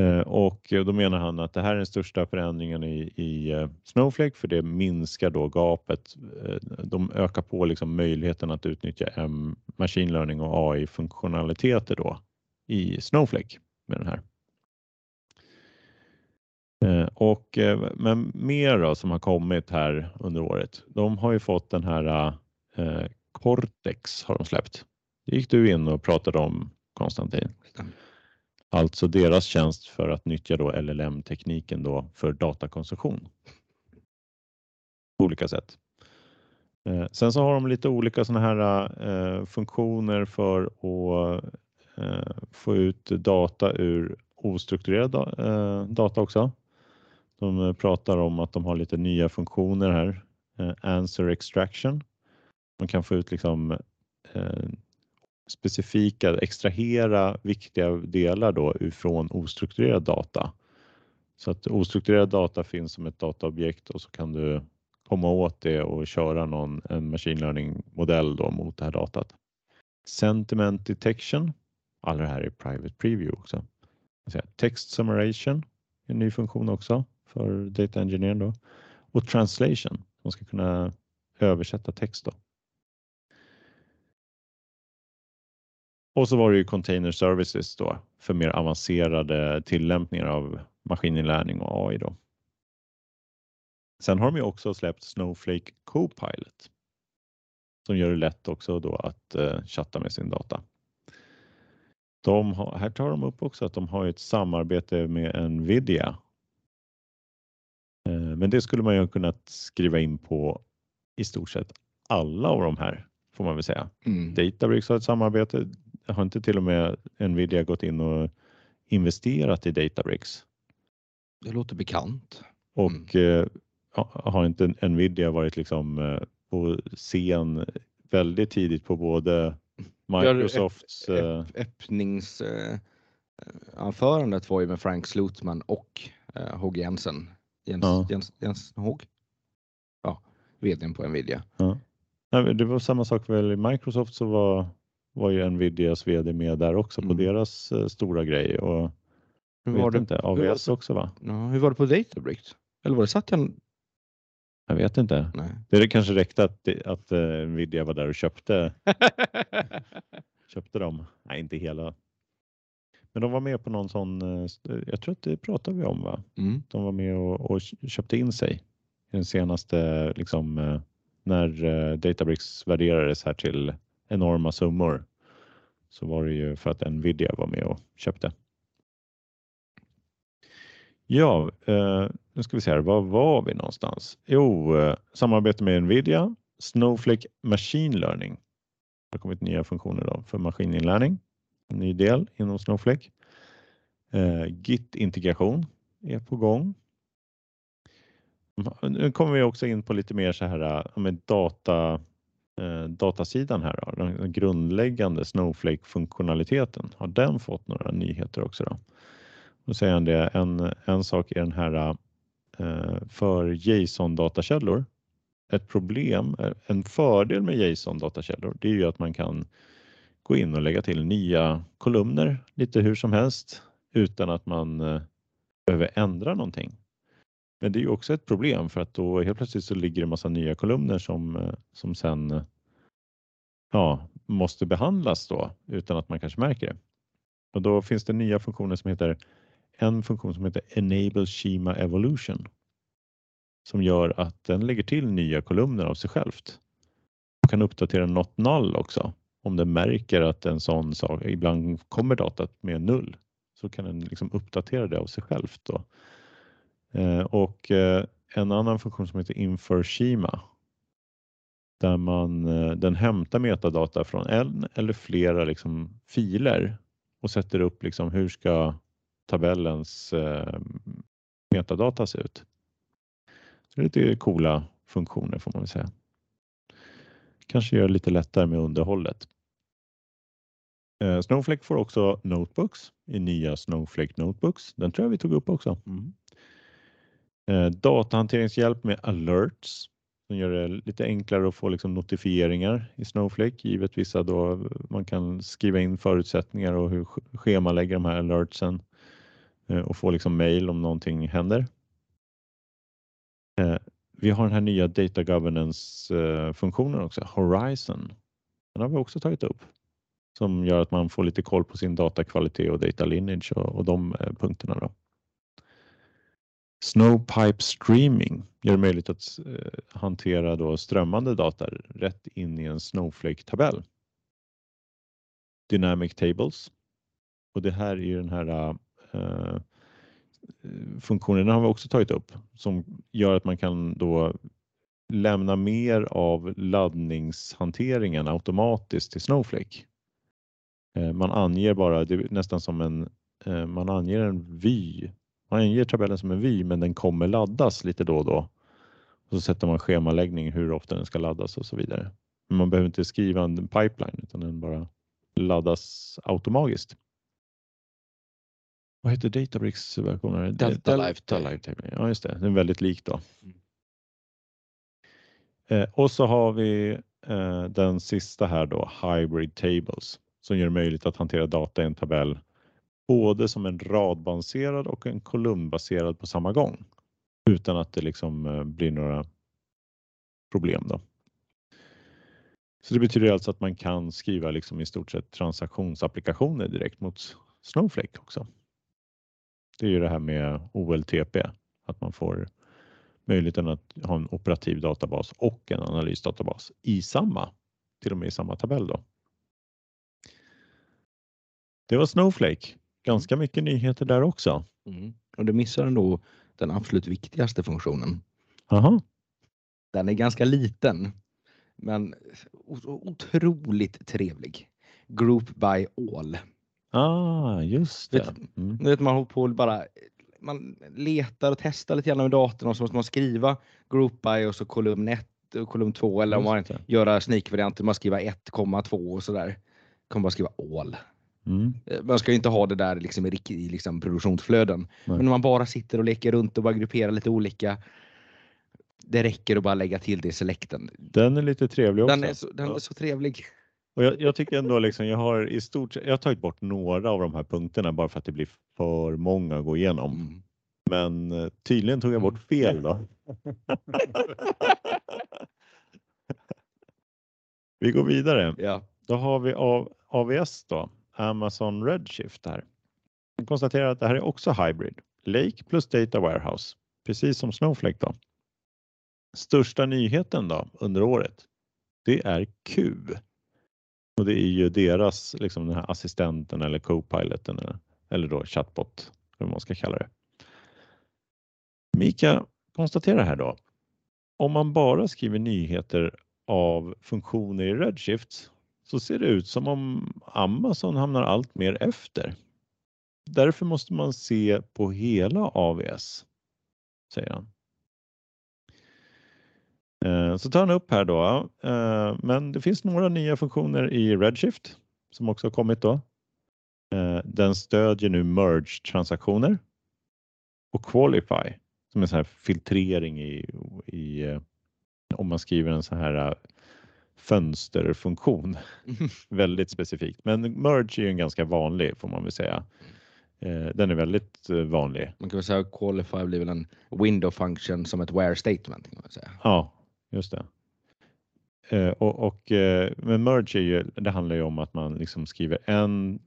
Eh, och då menar han att det här är den största förändringen i, i eh, Snowflake för det minskar då gapet. Eh, de ökar på liksom möjligheten att utnyttja machine learning och AI funktionaliteter då i Snowflake med den här. Och men mer då, som har kommit här under året. De har ju fått den här eh, Cortex har de släppt. Det gick du in och pratade om Konstantin. Alltså deras tjänst för att nyttja då LLM-tekniken då för datakonsumtion. På olika sätt. Eh, sen så har de lite olika sådana här eh, funktioner för att eh, få ut data ur ostrukturerad eh, data också. De eh, pratar om att de har lite nya funktioner här. Eh, answer extraction. Man kan få ut liksom specifika, extrahera viktiga delar då ifrån ostrukturerad data. Så att ostrukturerad data finns som ett dataobjekt och så kan du komma åt det och köra någon en machine learning modell då mot det här datat. Sentiment detection. Alla det här är private preview också. Text summarization, en ny funktion också för data engineering då. Och translation, man ska kunna översätta text då. Och så var det ju container services då för mer avancerade tillämpningar av maskininlärning och AI då. Sen har de ju också släppt Snowflake Copilot som gör det lätt också då att uh, chatta med sin data. Har, här tar de upp också att de har ett samarbete med Nvidia. Uh, men det skulle man ju kunnat skriva in på i stort sett alla av de här får man väl säga. Mm. Databricks har ett samarbete har inte till och med Nvidia gått in och investerat i Databricks? Det låter bekant. Och mm. eh, har inte Nvidia varit liksom eh, på scen väldigt tidigt på både Microsofts... Öpp, eh, öppningsanförandet var ju med Frank Slutman och eh, Hogg Jensen. Jens, ja. Jens, Jens Hogg? Ja, vdn på Nvidia. Ja. Det var samma sak väl i Microsoft så var var ju Nvidias vd med där också mm. på deras uh, stora grej och hur var det inte, AVS också va? Ja, hur var det på Databricks? Eller var det Satya? Jag vet inte. Nej. Det kanske räckte att, att uh, Nvidia var där och köpte köpte dem. Nej, inte hela. Men de var med på någon sån, uh, jag tror att det pratade vi om va? Mm. De var med och, och köpte in sig i den senaste liksom när Databricks värderades här till enorma summor så var det ju för att Nvidia var med och köpte. Ja, eh, nu ska vi se här. Var var vi någonstans? Jo, eh, samarbete med Nvidia, Snowflake Machine Learning. Det har kommit nya funktioner då för maskininlärning. En ny del inom Snowflake. Eh, Git-integration är på gång. Mm, nu kommer vi också in på lite mer så här eh, med data eh, datasidan här då, den grundläggande Snowflake-funktionaliteten, har den fått några nyheter också? Då? Då säger han det, en, en sak är den här eh, för JSON-datakällor. Ett problem, eh, en fördel med JSON-datakällor, det är ju att man kan gå in och lägga till nya kolumner lite hur som helst utan att man eh, behöver ändra någonting. Men det är ju också ett problem för att då helt plötsligt så ligger det massa nya kolumner som, eh, som sen eh, ja, måste behandlas då utan att man kanske märker det. Och då finns det nya funktioner som heter en funktion som heter Enable Schema Evolution som gör att den lägger till nya kolumner av sig självt. Och kan uppdatera något null också om den märker att en sån sak, ibland kommer datat med null så kan den liksom uppdatera det av sig självt. Då. Eh, och eh, en annan funktion som heter Infer Schema där man, eh, den hämtar metadata från en eller flera liksom filer och sätter upp liksom hur ska tabellens eh, metadata se ut. Så det är lite coola funktioner får man väl säga. Kanske gör det lite lättare med underhållet. Eh, Snowflake får också notebooks i nya Snowflake Notebooks. Den tror jag vi tog upp också. Mm. Eh, datahanteringshjälp med alerts som gör det lite enklare att få liksom notifieringar i Snowflake givet vissa då man kan skriva in förutsättningar och hur schemalägga de här alertsen eh, och få liksom mail om någonting händer. Eh, vi har den här nya Data Governance-funktionen eh, också, Horizon. Den har vi också tagit upp som gör att man får lite koll på sin datakvalitet och data lineage och, och de eh, punkterna. Då. Snowpipe Streaming gör det möjligt att eh, hantera då strömmande data rätt in i en Snowflake-tabell. Dynamic Tables och det här är den här uh, funktionen har vi också tagit upp som gör att man kan då lämna mer av laddningshanteringen automatiskt till Snowflake. Uh, man anger bara, det är nästan som en, uh, man anger en vy man anger tabellen som en vy men den kommer laddas lite då och då. Och så sätter man schemaläggning hur ofta den ska laddas och så vidare. Men man behöver inte skriva en pipeline utan den bara laddas automatiskt. Vad heter Databricks versioner? Delta Lifetime. Ja just det, den är väldigt lik då. Mm. Eh, och så har vi eh, den sista här då, Hybrid Tables, som gör det möjligt att hantera data i en tabell både som en radbaserad och en kolumnbaserad på samma gång utan att det liksom eh, blir några problem. Då. Så det betyder alltså att man kan skriva liksom i stort sett transaktionsapplikationer direkt mot Snowflake också. Det är ju det här med OLTP, att man får möjligheten att ha en operativ databas och en analysdatabas i samma, till och med i samma tabell. Då. Det var Snowflake ganska mycket nyheter där också. Mm. Och du missar ändå den absolut viktigaste funktionen. Aha. Den är ganska liten, men otroligt trevlig. Group by all. Ah, just det. Mm. Vet, man håller på bara man letar och testar lite grann med datorn och så måste man skriva group by och så kolumn 1 och kolumn 2 eller om man gör sneak-varianter, man skriver 1,2 och sådär. Man bara skriva all. Mm. Eh, man ska inte ha det där liksom i, i liksom produktionsflöden. Nej. Men om man bara sitter och leker runt och bara grupperar lite olika. Det räcker att bara lägga till det i selekten. Den är lite trevlig också. Den är så, den ja. är så trevlig. Och jag, jag, tycker ändå liksom, jag har i stort jag har tagit bort några av de här punkterna bara för att det blir för många att gå igenom. Mm. Men eh, tydligen tog jag bort fel då. vi går vidare. Ja. Då har vi av AVS då. Amazon Redshift här. Jag konstaterar att det här är också hybrid. Lake plus Data Warehouse, precis som Snowflake då. Största nyheten då under året, det är Q. Och det är ju deras, liksom den här assistenten eller co-piloten eller, eller då chatbot, hur man ska kalla det. Mika konstaterar här då, om man bara skriver nyheter av funktioner i Redshift så ser det ut som om Amazon hamnar allt mer efter. Därför måste man se på hela AVS, säger han. Eh, så tar han upp här då, eh, men det finns några nya funktioner i Redshift som också har kommit då. Eh, den stödjer nu merge-transaktioner och Qualify som är så här filtrering i, i om man skriver en så här fönsterfunktion. väldigt specifikt. Men merge är ju en ganska vanlig får man väl säga. Eh, den är väldigt eh, vanlig. Man kan väl säga att qualify blir väl en window function som ett where statement. Kan man säga. Ja, just det. Eh, och, och, men merge är ju, det handlar ju om att man liksom skriver en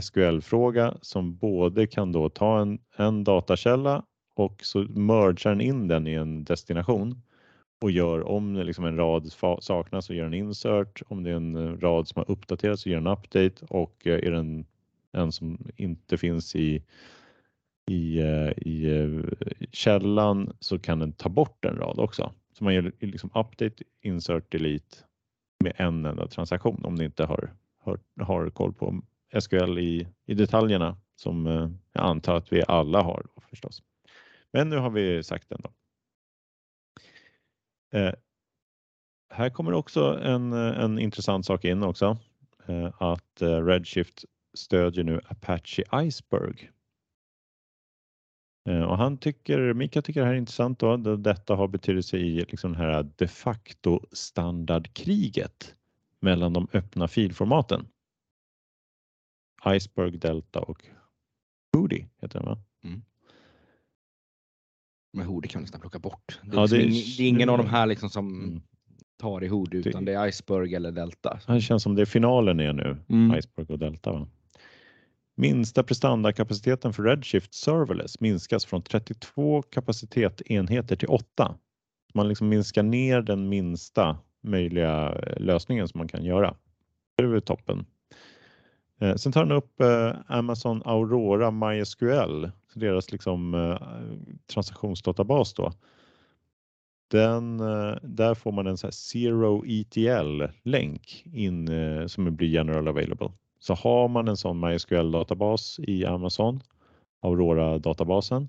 SQL-fråga som både kan då ta en, en datakälla och så mergar den in den i en destination och gör om liksom en rad saknas så gör en insert. Om det är en eh, rad som har uppdaterats så gör en update och eh, är den en som inte finns i, i, eh, i källan så kan den ta bort en rad också. Så man gör liksom update, insert, delete med en enda transaktion om ni inte har, har, har koll på SQL i, i detaljerna som jag antar att vi alla har då, förstås. Men nu har vi sagt den då. Eh, här kommer också en, eh, en intressant sak in också. Eh, att eh, Redshift stödjer nu Apache Iceberg. Eh, och han tycker, Mika tycker det här är intressant då, då detta har betydelse i liksom det här de facto standardkriget mellan de öppna filformaten. Iceberg, Delta och Hoodie heter den va? Men Hoodie kan vi nästan plocka bort. Det är, ja, det är, ingen, det är ingen av de här liksom som mm. tar i Hoodie utan det, det är Iceberg eller Delta. Det känns som det är finalen är nu, mm. Iceberg och Delta. Va? Minsta prestandakapaciteten för Redshift Serverless minskas från 32 kapacitetenheter till 8. Man liksom minskar ner den minsta möjliga eh, lösningen som man kan göra. Det är toppen. Eh, sen tar den upp eh, Amazon Aurora MySQL, deras liksom eh, transaktionsdatabas då. Den, eh, där får man en så Zero ETL-länk in eh, som blir general available. Så har man en sån MySQL-databas i Amazon, Aurora-databasen,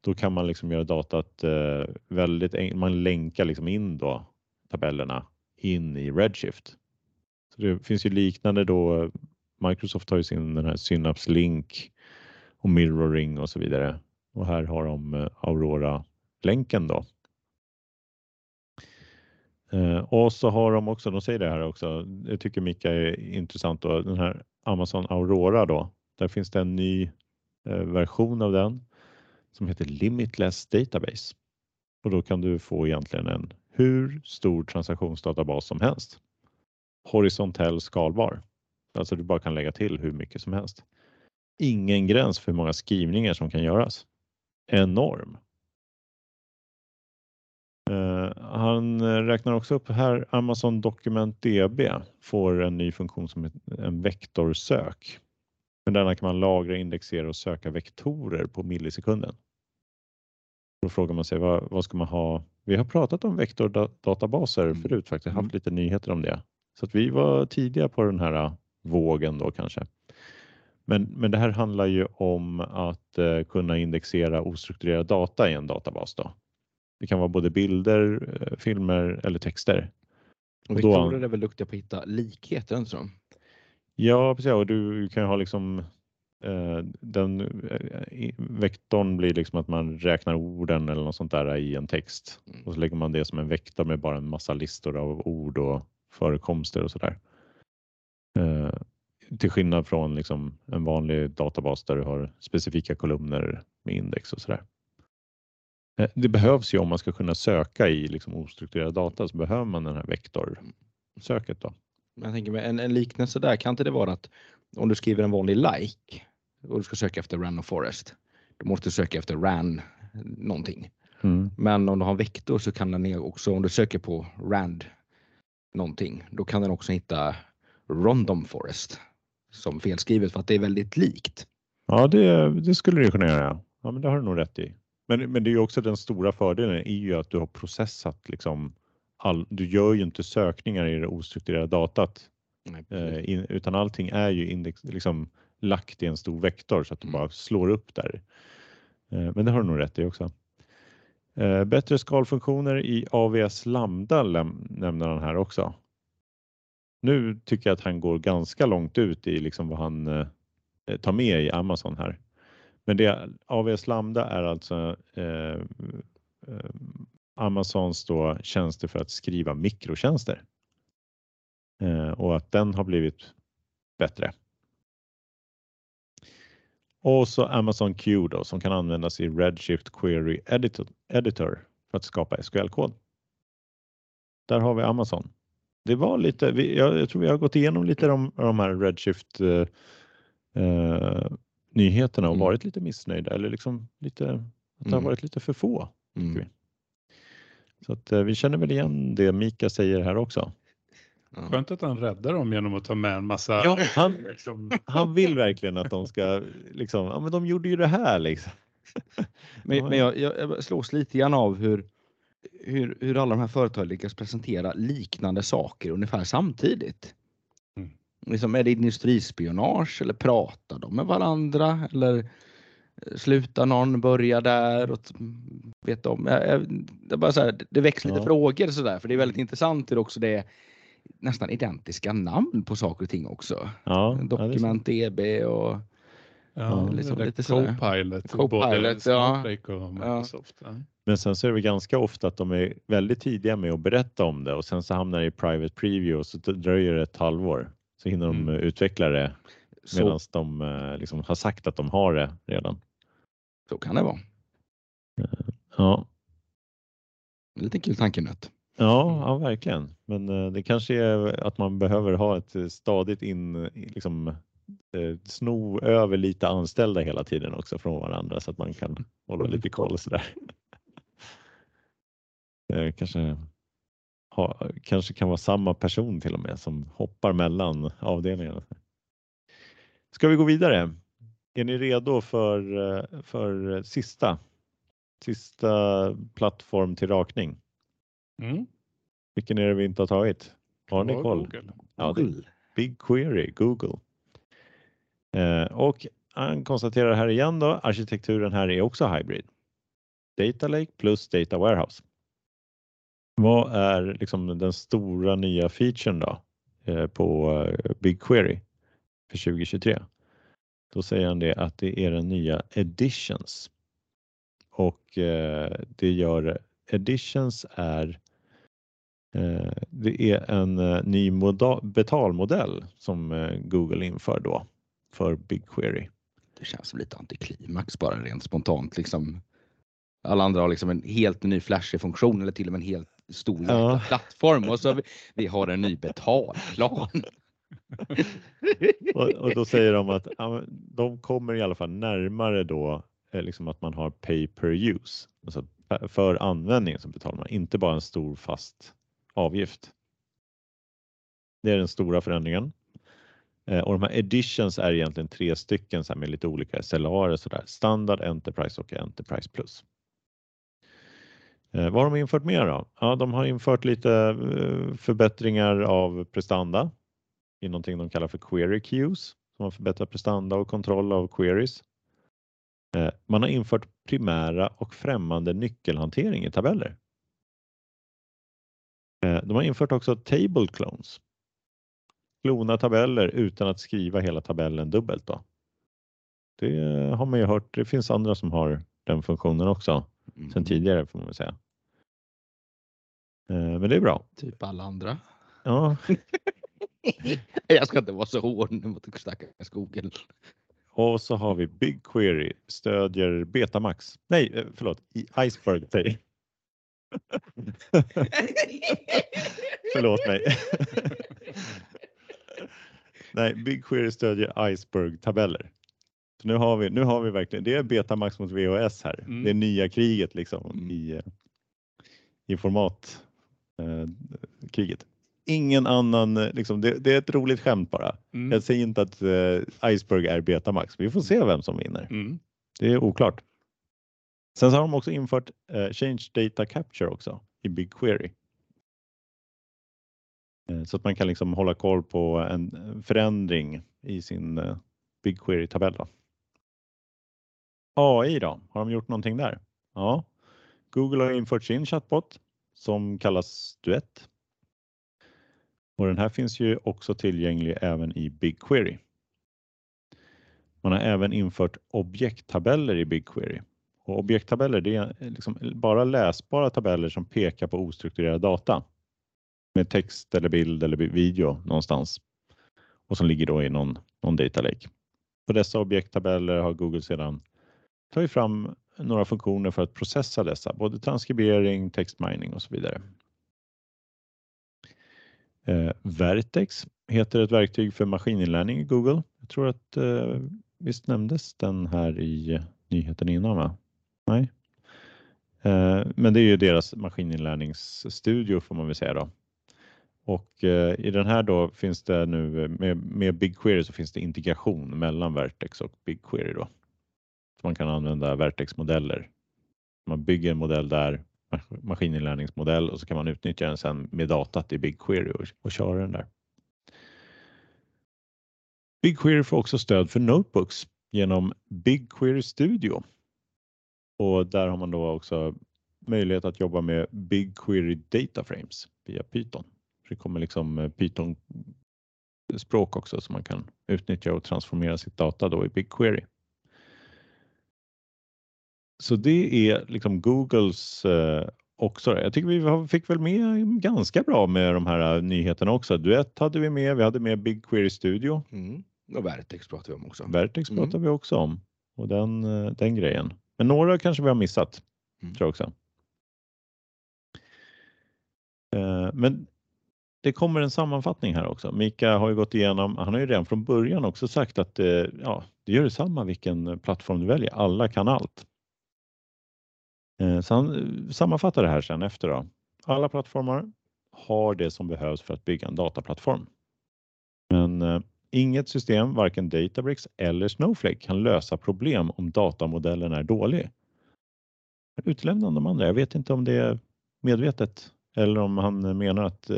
då kan man liksom göra datat eh, väldigt enkelt. Man länkar liksom in då tabellerna in i Redshift. Så det finns ju liknande då. Microsoft har ju sin den här Synapse Link och mirroring och så vidare. Och här har de eh, Aurora-länken då eh, och så har de också, de säger det här också, Jag tycker Mika är intressant då, den här Amazon Aurora då. Där finns det en ny eh, version av den som heter Limitless Database. Och då kan du få egentligen en hur stor transaktionsdatabas som helst. Horisontell skalbar. Alltså du bara kan lägga till hur mycket som helst. Ingen gräns för hur många skrivningar som kan göras. Enorm. Eh, han räknar också upp här Amazon Document DB får en ny funktion som en vektorsök. Med denna kan man lagra, indexera och söka vektorer på millisekunden. Då frågar man sig vad, vad ska man ha? Vi har pratat om vektordatabaser mm. förut faktiskt, haft mm. lite nyheter om det. Så att vi var tidiga på den här vågen då kanske. Men, men det här handlar ju om att eh, kunna indexera ostrukturerad data i en databas. Då. Det kan vara både bilder, eh, filmer eller texter. Och Vektorer är väl duktiga på att hitta likheter, inte så? Ja, precis. Och du kan ha liksom eh, den eh, vektorn blir liksom att man räknar orden eller något sånt där i en text mm. och så lägger man det som en vektor med bara en massa listor av ord och förekomster och sådär. Eh, till skillnad från liksom en vanlig databas där du har specifika kolumner med index och sådär. Eh, det behövs ju om man ska kunna söka i liksom ostrukturerad data så behöver man den här vektorsöket. Då. Jag tänker mig en, en liknelse där, kan inte det vara att om du skriver en vanlig like och du ska söka efter run och forest, då måste du söka efter ran någonting. Mm. Men om du har en vektor så kan den också, om du söker på rand någonting, då kan den också hitta random forest som felskrivet för att det är väldigt likt. Ja, det, det skulle det kunna göra. Ja, men det har du nog rätt i. Men, men det är ju också den stora fördelen är ju att du har processat liksom all, du gör ju inte sökningar i det ostrukturerade datat Nej, eh, in, utan allting är ju index, liksom lagt i en stor vektor så att du mm. bara slår upp där. Eh, men det har du nog rätt i också. Eh, bättre skalfunktioner i AVS Lambda nämner han här också. Nu tycker jag att han går ganska långt ut i liksom vad han eh, eh tar med i Amazon här. Men det, AWS Lambda är alltså eh, eh, Amazons då tjänster för att skriva mikrotjänster. eh, och att den har blivit bättre. Och så Amazon Q då, som kan användas i Redshift Query Editor, Editor för att skapa SQL-kod. Där har vi Amazon. Det var lite, vi, jag, jag, tror vi har gått igenom lite de, de här Redshift eh, eh, nyheterna och mm. varit lite missnöjda eller liksom lite, att det har mm. varit lite för få. Mm. Så att, eh, vi känner väl igen det Mika säger här också. Skönt att han räddar dem genom att ta med en massa. Ja, han, liksom. han vill verkligen att de ska liksom, ja men de gjorde ju det här liksom. Men, men jag, jag slås lite grann av hur, hur, hur alla de här företagen lyckas presentera liknande saker ungefär samtidigt. Mm. Liksom, är det industrispionage eller pratar de med varandra eller eh, slutar någon börja där? Och, vet om, det, bara så här, det växer lite ja. frågor sådär för det är väldigt intressant hur också det nästan identiska namn på saker och ting också. Ja, Dokument DB och Ja, liksom lite Copilot, Copilot ja. och Microsoft. Ja. Men sen så är det ganska ofta att de är väldigt tidiga med att berätta om det och sen så hamnar det i private preview och så dröjer det ett halvår. Så hinner de mm. utveckla det medan de eh, liksom har sagt att de har det redan. Så kan det vara. Ja. Lite kul tankenöt. Ja, ja, verkligen. Men eh, det kanske är att man behöver ha ett stadigt in, liksom, eh, sno över lite anställda hela tiden också från varandra så att man kan hålla lite koll sådär. Eh, kanske, ha, kanske kan vara samma person till och med som hoppar mellan avdelningarna. Ska vi gå vidare? Är ni redo för, för sista, sista plattform till rakning? Mm. Vilken är det vi inte har tagit? Har ni koll? Google. Ja, Google. BigQuery, Google. Eh, och han konstaterar här igen då, arkitekturen här är också hybrid. Data Lake plus Data Warehouse. Vad är liksom den stora nya featuren då eh, på eh, BigQuery för 2023? Då säger han det att det är den nya Editions och det gör Editions är det är en ny betalmodell som Google inför då för BigQuery. Det känns som lite antiklimax bara rent spontant. Liksom. Alla andra har liksom en helt ny flashig funktion eller till och med en helt stor ja. plattform och så vi, vi har en ny betalplan. och, och, då säger de att ja, de kommer i alla fall närmare då liksom att man har pay per use. Alltså för användning så betalar man inte bara en stor fast avgift. Det är den stora förändringen. Eh, och de här editions är egentligen tre stycken så med lite olika SLR så där. Standard, Enterprise och Enterprise Plus. Eh, vad har de infört mer då? Ja, de har infört lite eh, förbättringar av prestanda i någonting de kallar för query queues som har förbättrat prestanda och kontroll av queries. Man har infört primära och främmande nyckelhantering i tabeller. De har infört också table clones. Klona tabeller utan att skriva hela tabellen dubbelt. Då. Det har man ju hört. Det finns andra som har den funktionen också mm. sedan tidigare får man säga. Eh, men det är bra. Typ alla andra. Ja. Jag ska inte vara så hård mot stackars Google. Och så har vi BigQuery stödjer Betamax. Nej, eh, förlåt, Iceberg säger Förlåt mig. Nej, BigQuery stödjer Iceberg-tabeller. nu har vi, nu har vi verkligen, det är Betamax mot VHS här. Mm. Det är nya kriget liksom mm. i, i format eh. Ingen annan, liksom, det, det, är ett roligt skämt bara. Mm. Jag säger inte att eh, Iceberg är Betamax. Vi får se vem som vinner. Mm. Det är oklart. Sen så har de också infört eh, Change Data Capture också i BigQuery. Eh, så att man kan liksom hålla koll på en eh, förändring i sin eh, BigQuery-tabell. AI då, har de gjort någonting där? Ja, Google har infört sin chatbot som kallas Duett. Och den här finns ju också tillgänglig även i BigQuery. Man har även infört objekttabeller i BigQuery och objekttabeller det är liksom bara läsbara tabeller som pekar på ostrukturerad data med text eller bild eller video någonstans och som ligger då i någon, någon data lake. På dessa objekttabeller har Google sedan tagit fram några funktioner för att processa dessa, både transkribering, textmining och så vidare. Eh, Vertex heter ett verktyg för maskininlärning i Google. Jag tror att eh, visst nämndes den här i nyheten innan va? Nej. Eh, men det är ju deras maskininlärningsstudio får man väl säga då. Och eh, i den här då finns det nu eh, med, med BigQuery så finns det integration mellan Vertex och BigQuery då. Så man kan använda Vertex-modeller. Man bygger en modell där, maskininlärningsmodell och så kan man utnyttja den sen med datat i BigQuery och, och köra den där. BigQuery får också stöd för notebooks genom BigQuery Studio. Och där har man då också möjlighet att jobba med BigQuery Data Frames via Python det kommer liksom eh, Python språk också som man kan utnyttja och transformera sitt data då i BigQuery. Så det är liksom Googles eh, också. Jag tycker vi fick väl med ganska bra med de här nyheterna också. Duett hade vi med, vi hade med BigQuery Studio. Mm. Och Vertex pratar vi om också. Vertex mm. vi också om och den, eh, den grejen. Men några kanske vi har missat, mm. tror jag också. Eh, men det kommer en sammanfattning här också. Mika har ju gått igenom, han har ju redan från början också sagt att eh, ja, det gör detsamma vilken plattform du väljer, alla kan allt. Eh, så han eh, sammanfattar det här sen efter då. Alla plattformar har det som behövs för att bygga en dataplattform. Men Inget system, varken Databricks eller Snowflake, kan lösa problem om datamodellen är dålig. Utelämnar de andra. Jag vet inte om det är medvetet eller om han menar att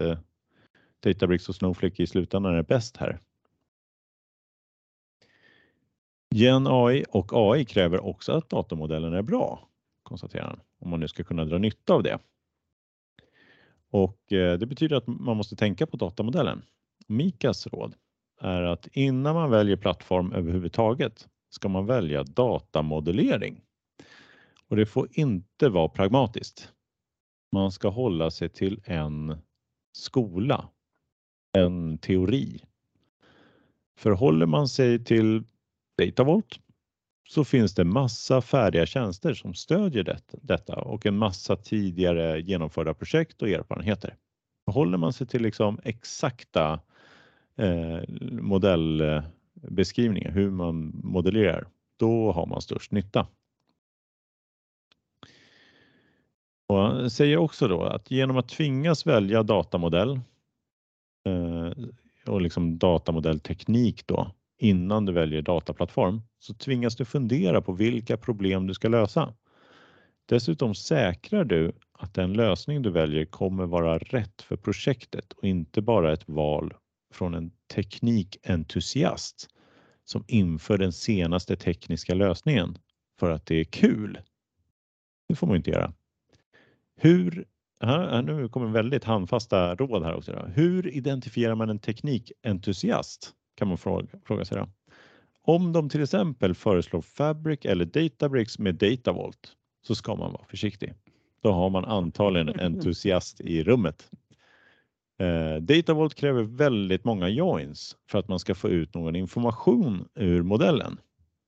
Databricks och Snowflake i slutändan är bäst här. Gen AI och AI kräver också att datamodellen är bra, konstaterar han, om man nu ska kunna dra nytta av det. Och eh, det betyder att man måste tänka på datamodellen. Mikas råd är att innan man väljer plattform överhuvudtaget ska man välja datamodellering. Och det får inte vara pragmatiskt. Man ska hålla sig till en skola, en teori. Förhåller man sig till Datavolt så finns det massa färdiga tjänster som stödjer detta och en massa tidigare genomförda projekt och erfarenheter. Håller man sig till liksom exakta eh, modellbeskrivningar, hur man modellerar, då har man störst nytta. Och han säger också då att genom att tvingas välja datamodell Eh, och liksom datamodellteknik då innan du väljer dataplattform så tvingas du fundera på vilka problem du ska lösa. Dessutom säkrar du att den lösning du väljer kommer vara rätt för projektet och inte bara ett val från en teknikentusiast som inför den senaste tekniska lösningen för att det är kul. Det får man inte göra. Hur, här, nu kommer väldigt handfasta råd här också. Då. Hur identifierar man en teknikentusiast? Kan man fråga, fråga sig. Då. Om de till exempel föreslår Fabric eller Databricks med Datavolt så ska man vara försiktig. Då har man antagligen en entusiast i rummet. Eh, Datavolt kräver väldigt många joins för att man ska få ut någon information ur modellen.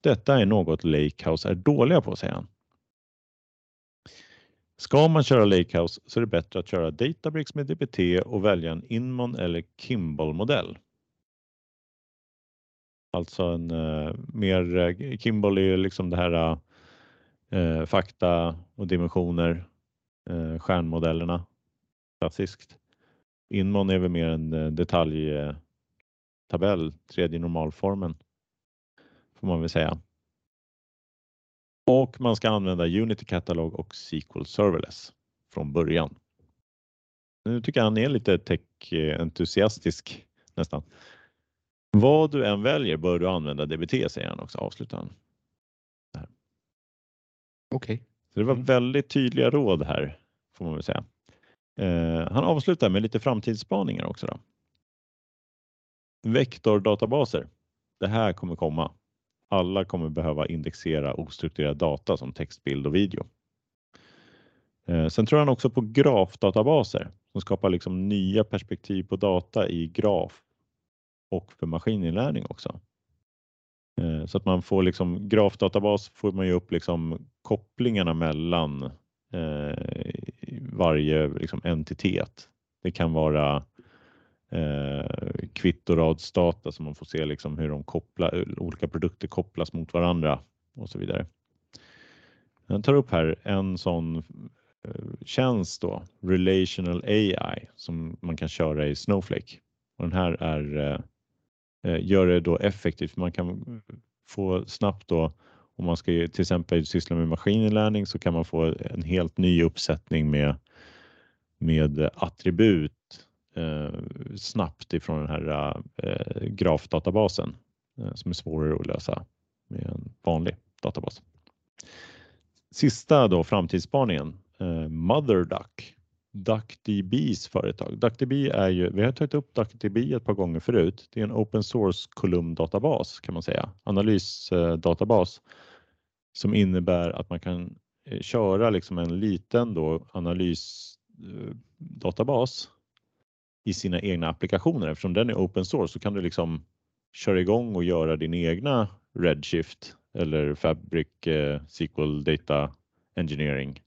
Detta är något Lakehouse är dåliga på, säger han. Ska man köra Lakehouse så är det bättre att köra Databricks med DBT och välja en Inmon eller Kimball-modell. Alltså en eh, mer, eh, Kimball är ju liksom det här eh, fakta och dimensioner, eh, stjärnmodellerna klassiskt. Inmon är väl mer en eh, detaljtabell, eh, tredje normalformen får man väl säga. Och man ska använda Unity Catalog och SQL Serverless från början. Nu tycker jag han är lite tech-entusiastisk nästan. Vad du än väljer bör du använda DBT säger han också, avslutar han. Okej. Okay. Så det var mm. väldigt tydliga råd här får man väl säga. Eh, han avslutar med lite framtidsspaningar också. Då. Vektordatabaser. Det här kommer komma. Alla kommer behöva indexera ostrukturerad data som text, bild och video. Eh, sen tror han också på grafdatabaser som skapar liksom nya perspektiv på data i graf och för maskininlärning också. Eh, så att man får liksom grafdatabas får man ju upp liksom kopplingarna mellan eh, varje liksom entitet. Det kan vara eh, kvittoradsdata så man får se liksom hur de kopplar, olika produkter kopplas mot varandra och så vidare. Jag tar upp här en sån eh, tjänst då, Relational AI, som man kan köra i Snowflake. Och den här är, eh, eh, gör det då effektivt. Man kan få snabbt då, om man ska till exempel syssla med maskininlärning så kan man få en helt ny uppsättning med, med attribut Eh, snabbt ifrån den här eh, grafdatabasen eh, som är svårare att lösa med en vanlig databas. Sista då framtidsspaningen, eh, MotherDuck, DuckDBs företag. DuckDB är ju, vi har tagit upp DuckDB ett par gånger förut. Det är en open source kolumndatabas kan man säga, analysdatabas som innebär att man kan eh, köra liksom en liten då analysdatabas eh, i sina egna applikationer. Eftersom den är open source så kan du liksom köra igång och göra din egna Redshift eller Fabric eh, SQL Data Engineering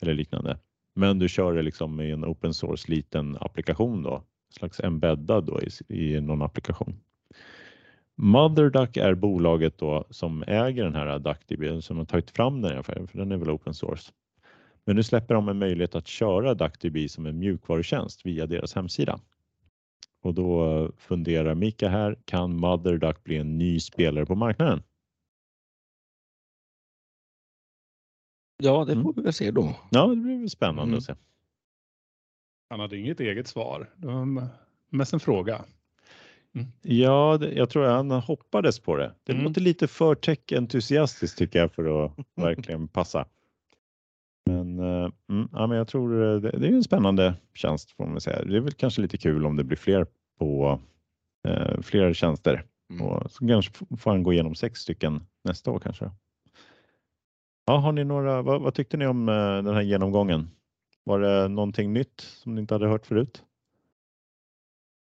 eller liknande. Men du kör det liksom i en open source liten applikation då, slags embeddad då i, i någon applikation. MotherDuck är bolaget då som äger den här DuckDB som har tagit fram den här för den är väl open source. Men nu släpper de en möjlighet att köra DuckDB som en mjukvarutjänst via deras hemsida. Och då funderar Mika här, kan MotherDuck bli en ny spelare på marknaden? Ja, det mm. får vi väl se då. Ja, det blir spännande mm. att se. Han hade inget eget svar. Det var mest en fråga. Mm. Ja, det, jag tror han hoppades på det. Det mm. låter lite för tech-entusiastiskt tycker jag för att verkligen passa. Men, uh, mm, ja, men jag tror det, det, är en spännande tjänst får man säga. Det är väl kanske lite kul om det blir fler på uh, fler tjänster. Mm. Och så kanske får han gå igenom sex stycken nästa år kanske. Ja, har ni några, vad, vad tyckte ni om uh, den här genomgången? Var det någonting nytt som ni inte hade hört förut?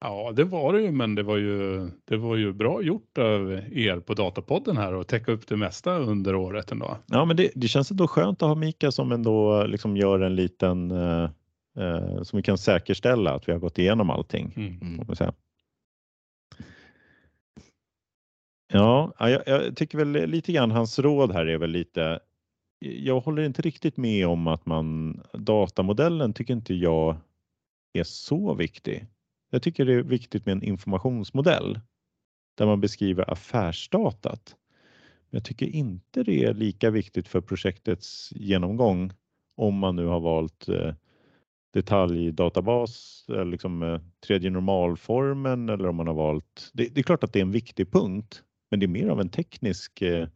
Ja, det var det ju, men det var ju, det var ju bra gjort av er på Datapodden här och täcka upp det mesta under året ändå. Ja, men det, det känns ändå skönt att ha Mika som ändå liksom gör en liten eh, eh, som vi kan säkerställa att vi har gått igenom allting. Mm. Säga. Ja, jag, jag, tycker väl lite grann hans råd här är väl lite. Jag håller inte riktigt med om att man datamodellen tycker inte jag är så viktig. Jag tycker det är viktigt med en informationsmodell där man beskriver affärsdatat. Men jag tycker inte det är lika viktigt för projektets genomgång om man nu har valt eh, detaljdatabas eller liksom eh, tredje normalformen eller om man har valt. Det, det, är klart att det är en viktig punkt, men det är mer av en teknisk eh,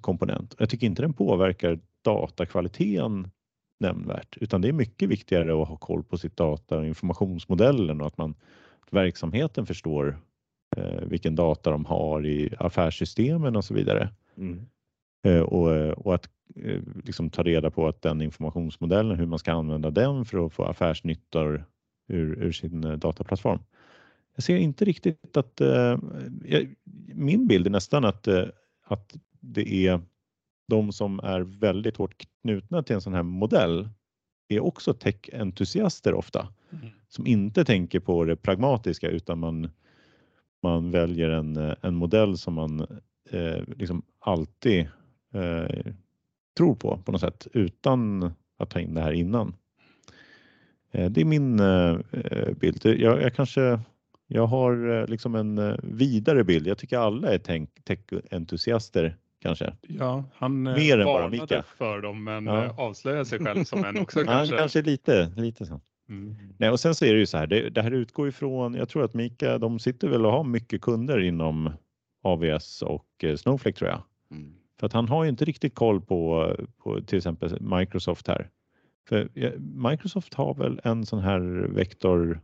komponent. Jag tycker inte den påverkar datakvaliteten nämnvärt, utan det är mycket viktigare att ha koll på sitt data och informationsmodellen och att man att verksamheten förstår eh, vilken data de har i affärssystemen och så vidare. Mm. Eh, och, och, att eh, liksom ta reda på att den informationsmodellen, hur man ska använda den för att få affärsnyttor ur, ur sin eh, dataplattform. Jag ser inte riktigt att eh, min bild är nästan att, eh, att det är de som är väldigt hårt knutna till en sån här modell är också tech-entusiaster ofta mm. som inte tänker på det pragmatiska utan man, man väljer en, en modell som man eh, liksom alltid eh, tror på på något sätt utan att ta in det här innan. Eh, det är min eh, bild. Jag, jag, kanske jag har eh, liksom en eh, vidare bild. Jag tycker alla är tech-entusiaster kanske. Ja, han eh, Mer än bara Mika. för dem men ja. Eh, avslöjar sig själv som en också kanske. Ja, kanske lite, lite så. Mm. Nej, och sen så är det ju så här, det, det, här utgår ifrån, jag tror att Mika, de sitter väl och har mycket kunder inom AVS och eh, Snowflake tror jag. Mm. För att han har ju inte riktigt koll på, på till exempel Microsoft här. För Microsoft har väl en sån här vektor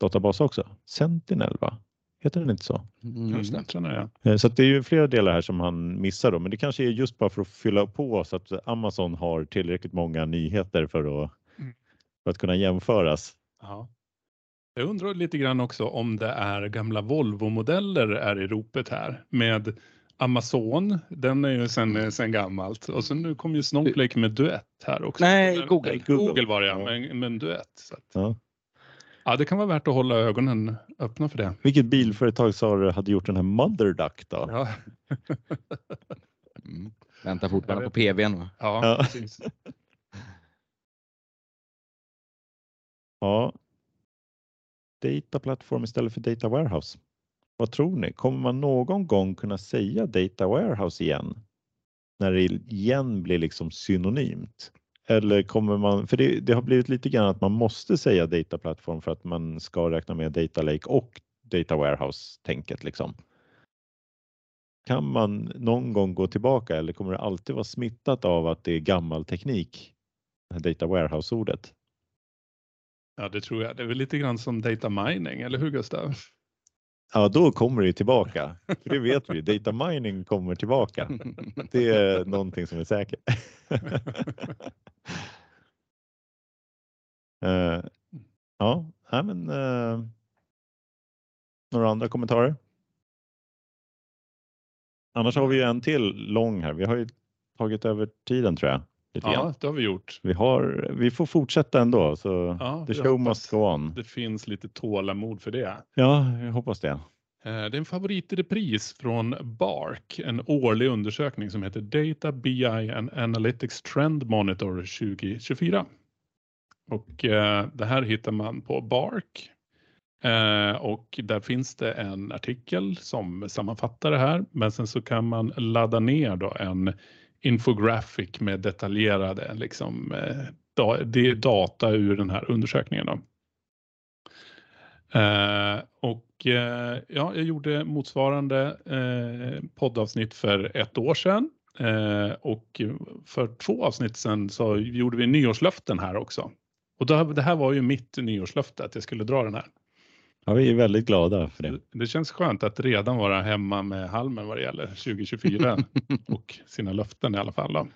databas också, Sentinel va? Heter den inte så? Mm, just det. Mm, ja. Så det är ju flera delar här som han missar då, men det kanske är just bara för att fylla på så att Amazon har tillräckligt många nyheter för att, mm. för att kunna jämföras. Ja. Jag undrar lite grann också om det är gamla Volvo-modeller är i ropet här med Amazon, den är ju sen, mm. sen gammalt. Och sen nu kom ju Snowflake med duett här också. Nej, Google. Google, Google var det ja, med, med en duett. Så att, ja. Ja. det kan vara värt att hålla ögonen öppna för det. Vilket bilföretag sa du hade gjort den här Mother Duck då? Ja. mm. Väntar fortfarande på PVn va? Ja, ja. precis. ja. Data Platform istället för Data Warehouse. Vad tror ni? Kommer man någon gång kunna säga Data Warehouse igen? När det igen blir liksom synonymt? Eller kommer man, för det, det har blivit lite grann att man måste säga Data Platform för att man ska räkna med Data Lake och Data Warehouse-tänket liksom. Kan man någon gång gå tillbaka eller kommer det alltid vara smittat av att det är gammal teknik? Data Warehouse-ordet. Ja, det tror jag. Det är väl lite grann som data mining, eller hur Gustav? Ja, då kommer det tillbaka. För det vet vi, data mining kommer tillbaka. Det är någonting som är säkert. uh, ja, men uh, några andra kommentarer? Annars har vi ju en till lång här. Vi har ju tagit över tiden tror jag. Lite ja, grann. det har vi gjort. Vi, har, vi får fortsätta ändå, så ja, the show must go on. Det finns lite tålamod för det. Ja, jag hoppas det. Eh, det är en favorit i repris från Bark, en årlig undersökning som heter Data BI and Analytics Trend Monitor 2024. Och eh, det här hittar man på Bark. Eh, och där finns det en artikel som sammanfattar det här, men sen så kan man ladda ner då en infographic med detaljerade liksom, eh, det är data ur den här undersökningen. Då. Eh, och eh, ja, jag gjorde motsvarande eh, poddavsnitt för ett år sedan. Eh, och för två avsnitt sedan så gjorde vi nyårslöften här också. Och då, det här var ju mitt nyårslöfte att jag skulle dra den här. Ja, vi är väldigt glada för det. Det känns skönt att redan vara hemma med halmen vad det gäller 2024 och sina löften i alla fall. Då.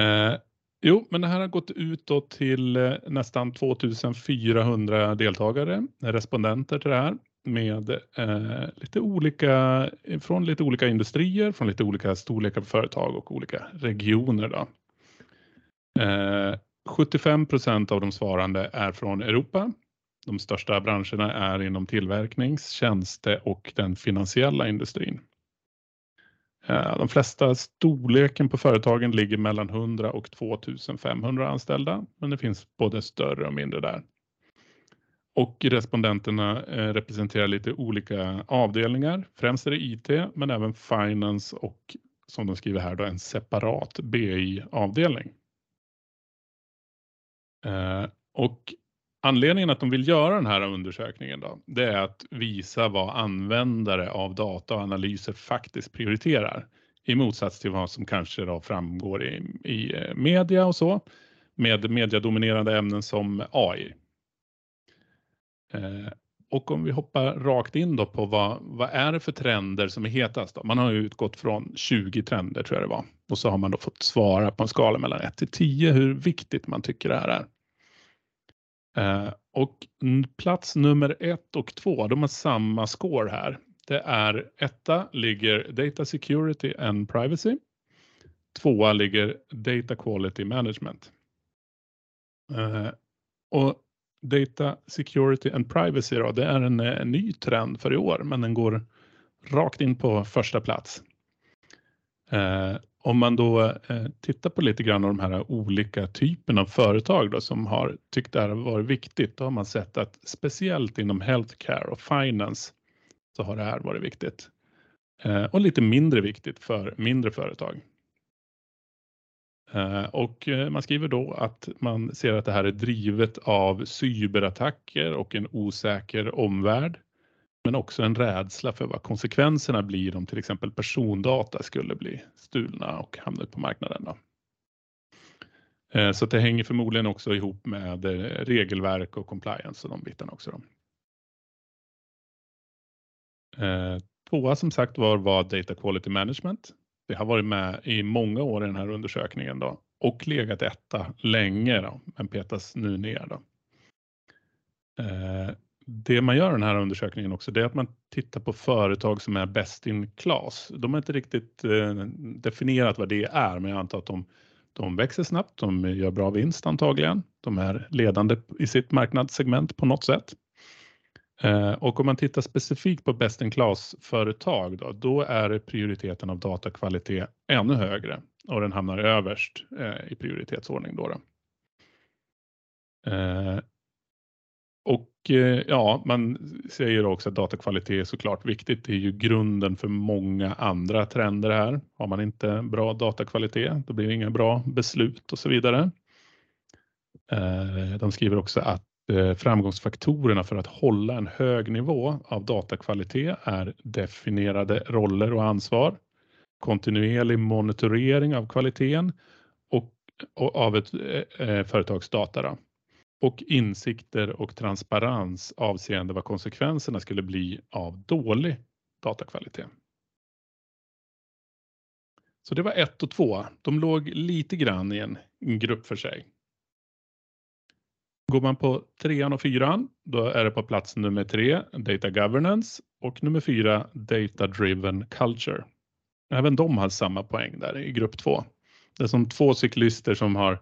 Eh, jo, men det här har gått ut till eh, nästan 2400 deltagare, respondenter till det här med eh, lite olika, från lite olika industrier, från lite olika storlekar på företag och olika regioner. Då. Eh, 75 procent av de svarande är från Europa de största branscherna är inom tillverknings-, tjänste och den finansiella industrin. Eh, de flesta storleken på företagen ligger mellan 100 och 2500 anställda, men det finns både större och mindre där. Och respondenterna eh, representerar lite olika avdelningar. Främst är det IT, men även finance och som de skriver här då en separat BI-avdelning. Eh, och Anledningen att de vill göra den här undersökningen då, det är att visa vad användare av data och analyser faktiskt prioriterar. I motsats till vad som kanske då framgår i, i eh, media och så med mediadominerande ämnen som AI. Eh, och om vi hoppar rakt in då på vad, vad är det för trender som är hetast? Då? Man har ju utgått från 20 trender tror jag det var och så har man då fått svara på en skala mellan 1 till 10 hur viktigt man tycker det här är. Eh, och plats nummer ett och två, de har samma score här. Det är etta ligger Data Security and Privacy. Tvåa ligger Data Quality Management. Eh, och Data Security and Privacy då, det är en, en ny trend för i år, men den går rakt in på första plats. Eh, om man då eh, tittar på lite grann av de här olika typerna av företag då, som har tyckt det här har varit viktigt, då har man sett att speciellt inom healthcare och finance så har det här varit viktigt. Eh, och lite mindre viktigt för mindre företag. Eh, och eh, man skriver då att man ser att det här är drivet av cyberattacker och en osäker omvärld men också en rädsla för vad konsekvenserna blir om till exempel persondata skulle bli stulna och hamna ut på marknaden. Då. Eh, så det hänger förmodligen också ihop med eh, regelverk och compliance och de bitarna också. Då. Eh, Tvåa som sagt var, var Data Quality Management. Det har varit med i många år i den här undersökningen då och legat etta länge då, men petas nu ner. Då. Det man gör i den här undersökningen också, det är att man tittar på företag som är best in class. De har inte riktigt eh, definierat vad det är, men jag antar att de, de växer snabbt, de gör bra vinst antagligen. De är ledande i sitt marknadssegment på något sätt. Eh, och om man tittar specifikt på best in class-företag då, då är prioriteten av datakvalitet ännu högre och den hamnar överst eh, i prioritetsordning. Då, då. Eh, och eh, ja, man säger också att datakvalitet är såklart viktigt. Det är ju grunden för många andra trender här. Har man inte bra datakvalitet, då blir det inga bra beslut och så vidare. Eh, de skriver också att eh, framgångsfaktorerna för att hålla en hög nivå av datakvalitet är definierade roller och ansvar, kontinuerlig monitorering av kvaliteten och, och av ett eh, eh företags data då, och insikter och transparens avseende vad konsekvenserna skulle bli av dålig datakvalitet. Så det var ett och två. De låg lite grann i en grupp för sig. Går man på trean och fyran, då är det på plats nummer tre, Data Governance och nummer fyra, Data Driven Culture. Även de har samma poäng där i grupp två. Det är som två cyklister som har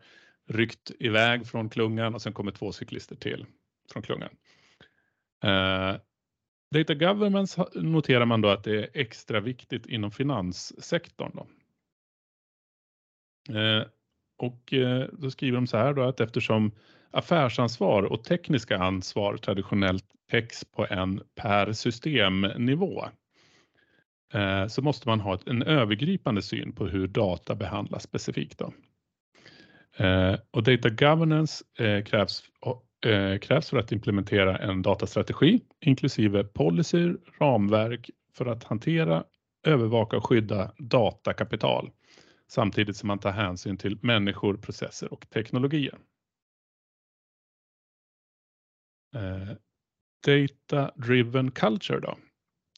ryckt iväg från klungan och sen kommer två cyklister till från klungan. Eh, Data Governance noterar man då att det är extra viktigt inom finanssektorn. Då. Eh, och eh, då skriver de så här då att eftersom affärsansvar och tekniska ansvar traditionellt täcks på en per systemnivå eh, så måste man ha en övergripande syn på hur data behandlas specifikt. Då. Eh, och data governance eh, krävs, eh, krävs för att implementera en datastrategi inklusive policyer, ramverk för att hantera, övervaka och skydda datakapital samtidigt som man tar hänsyn till människor, processer och teknologier. Eh, data driven culture då.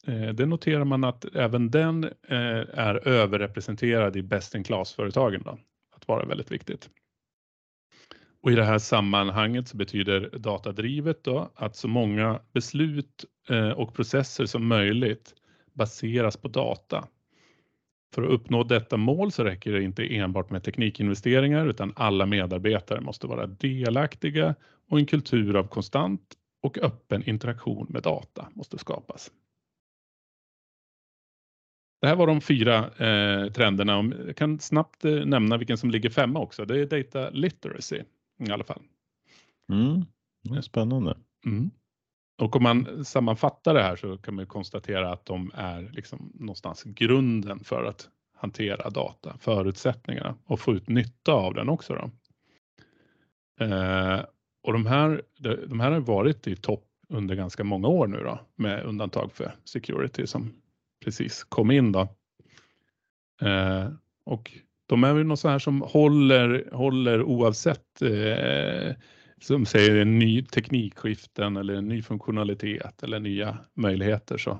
Eh, det noterar man att även den eh, är överrepresenterad i best in class-företagen. Att vara väldigt viktigt. Och I det här sammanhanget så betyder datadrivet då att så många beslut eh, och processer som möjligt baseras på data. För att uppnå detta mål så räcker det inte enbart med teknikinvesteringar utan alla medarbetare måste vara delaktiga och en kultur av konstant och öppen interaktion med data måste skapas. Det här var de fyra eh, trenderna. Jag kan snabbt eh, nämna vilken som ligger femma också. Det är data literacy i alla fall. Mm, det är spännande. Mm. Och om man sammanfattar det här så kan man konstatera att de är liksom någonstans grunden för att hantera data, förutsättningarna och få ut nytta av den också. Då. Eh, och de här, de här har varit i topp under ganska många år nu då, med undantag för security som precis kom in då. Eh, och de är väl något så här som håller, håller oavsett eh, som säger en ny teknikskiften eller en ny funktionalitet eller nya möjligheter så,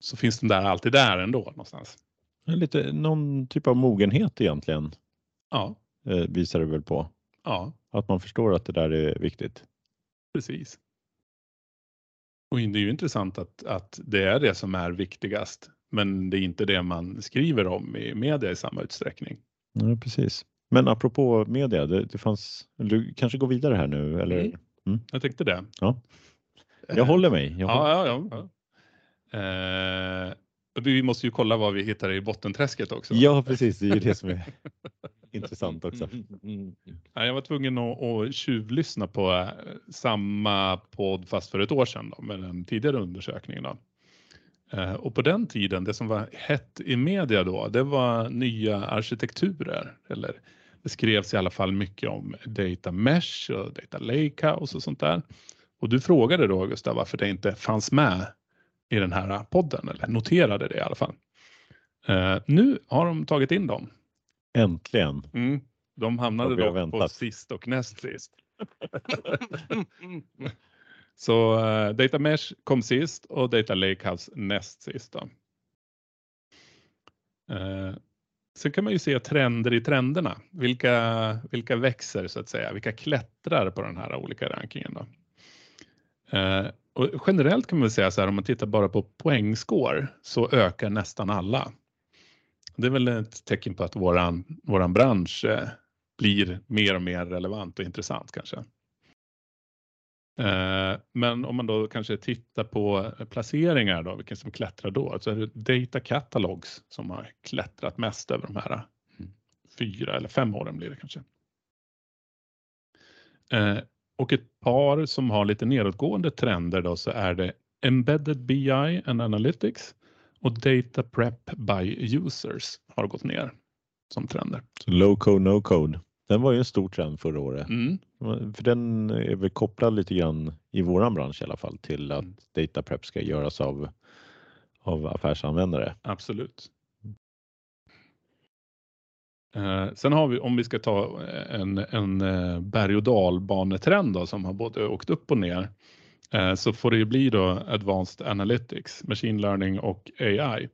så finns de där alltid där ändå någonstans. Lite någon typ av mogenhet egentligen. Ja. Eh, visar det väl på. Ja. Att man förstår att det där är viktigt. Precis. Och det är ju intressant att, att det är det som är viktigast, men det är inte det man skriver om i media i samma utsträckning. Ja, precis. Men apropå media, det, det fanns, du kanske går vidare här nu? Eller? Mm. Mm. Jag tänkte det. Ja. Jag håller mig. Jag håller. Ja, ja, ja. Eh, vi måste ju kolla vad vi hittar i bottenträsket också. Ja, precis. Det är ju det som är intressant också. Jag var tvungen att, att tjuvlyssna på eh, samma podd fast för ett år sedan då, med den tidigare undersökningen. Då. Eh, och på den tiden, det som var hett i media då, det var nya arkitekturer. Eller det skrevs i alla fall mycket om data mesh och data lakehouse och sånt där. Och du frågade då Gustav varför det inte fanns med i den här podden, eller noterade det i alla fall. Uh, nu har de tagit in dem. Äntligen. Mm. De hamnade då på sist och näst sist. Så uh, Data Mesh kom sist och Data Lakehouse näst sist. Då. Uh, sen kan man ju se trender i trenderna. Vilka, vilka växer så att säga? Vilka klättrar på den här olika rankingen? Då? Uh, och generellt kan man väl säga så här om man tittar bara på poängscore så ökar nästan alla. Det är väl ett tecken på att våran, våran bransch blir mer och mer relevant och intressant kanske. Eh, men om man då kanske tittar på placeringar då, vilken som klättrar då, så är det Data Catalogs som har klättrat mest över de här mm. fyra eller fem åren blir det kanske. Eh, och ett par som har lite nedåtgående trender då så är det Embedded BI and Analytics och Data Prep by Users har gått ner som trender. Low code, no code. Den var ju en stor trend förra året. Mm. För den är väl kopplad lite grann i våran bransch i alla fall till att Mm. data prep ska göras av, av affärsanvändare. Absolut. Eh, sen har vi, om vi ska ta en, en eh, berg och dalbanetrend då, som har både åkt upp och ner, eh, så får det ju bli då Advanced Analytics, Machine Learning och AI.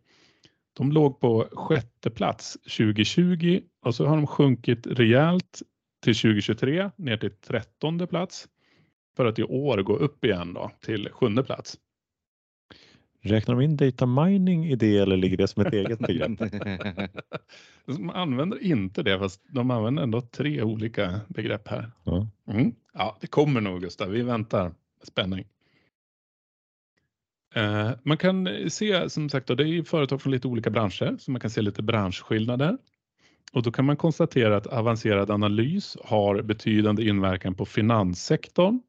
De låg på sjätte plats 2020 och så har de sjunkit rejält till 2023 ner till trettonde plats för att i år gå upp igen då till sjunde plats. Räknar de in data mining i det eller ligger det som ett eget begrepp? De använder inte det fast de använder ändå tre olika begrepp här. Ja. Mm. Ja, det kommer nog Gustav. Vi väntar med spänning. Eh, man kan se som sagt, då, det är företag från lite olika branscher så man kan se lite branschskillnader. Och då kan man konstatera att avancerad analys har betydande inverkan på finanssektorn.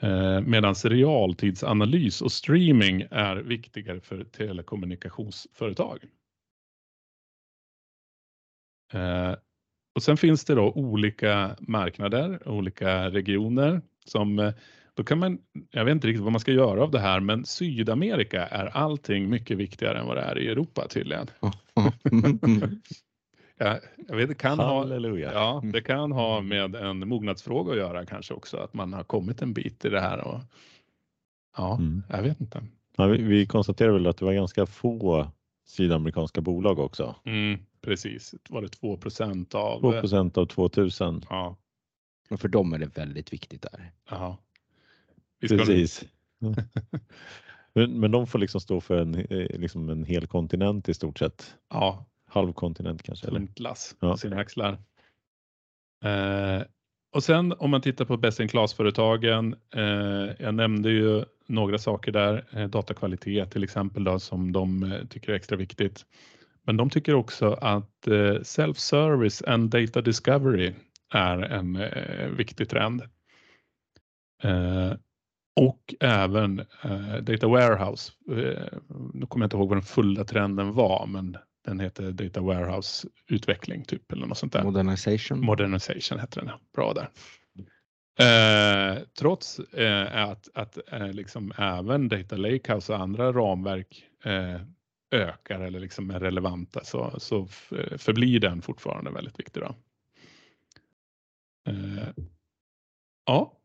Eh, medan realtidsanalys och streaming är viktigare för telekommunikationsföretag. Eh, och sen finns det då olika marknader, olika regioner som eh, då kan man, jag vet inte riktigt vad man ska göra av det här, men Sydamerika är allting mycket viktigare än vad det är i Europa tydligen. Ja, jag vet, det kan ha, Halleluja. ja, det kan ha med en mognadsfråga att göra kanske också, att man har kommit en bit i det här. Och, ja, Mm. jag vet inte. Ja, vi, vi konstaterar väl att det var ganska få sydamerikanska bolag också. Mm, precis, var det 2 procent av... 2 procent av 2000. Ja, Och för dem är det väldigt viktigt där. ja. Precis. men, men de får liksom stå för en, eh, liksom en hel kontinent i stort sett. ja, Halv kontinent kanske. Tungt lass Ja. på sina axlar. Eh, och sen om man tittar på best in class-företagen. Eh, jag nämnde ju några saker där. Eh, datakvalitet till exempel då, som de eh, tycker är extra viktigt. Men de tycker också att eh, self-service and data discovery är en viktig trend. Eh, och även eh, data warehouse. Eh, nu kommer jag inte ihåg vad den fulla trenden var, men den heter Data Warehouse utveckling typ eller något sånt där. Modernization. Modernization heter den. Bra där. Eh, trots eh, att, att eh, liksom även Data Lakehouse och andra ramverk eh, ökar eller liksom är relevanta så, så f- förblir den fortfarande väldigt viktig. Då. Eh, ja,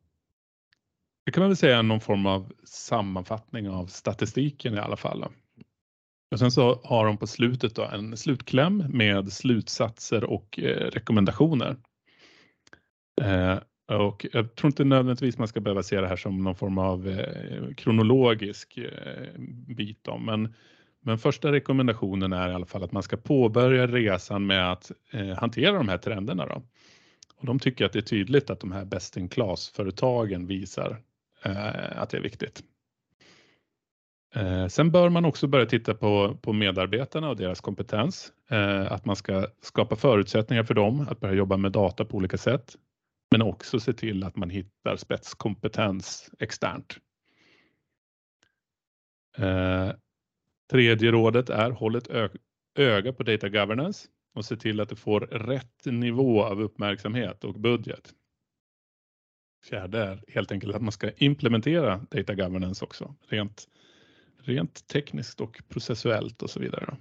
det kan man väl säga är någon form av sammanfattning av statistiken i alla fall. Och sen så har de på slutet då en slutkläm med slutsatser och eh, rekommendationer. Eh, och jag tror inte nödvändigtvis man ska behöva se det här som någon form av eh, kronologisk eh, bit. Då, men, men första rekommendationen är i alla fall att man ska påbörja resan med att eh, hantera de här trenderna. Då. Och de tycker att det är tydligt att de här best in class-företagen visar Eh, att det är viktigt. Eh, sen bör man också börja titta på, på medarbetarna och deras kompetens. Eh, att man ska skapa förutsättningar för dem att börja jobba med data på olika sätt. Men också se till att man hittar spetskompetens externt. Eh, tredje rådet är håll ett öga på data governance och se till att det får rätt nivå av uppmärksamhet och budget. Fjärde är helt enkelt att man ska implementera data governance också, rent, rent tekniskt och processuellt och så vidare.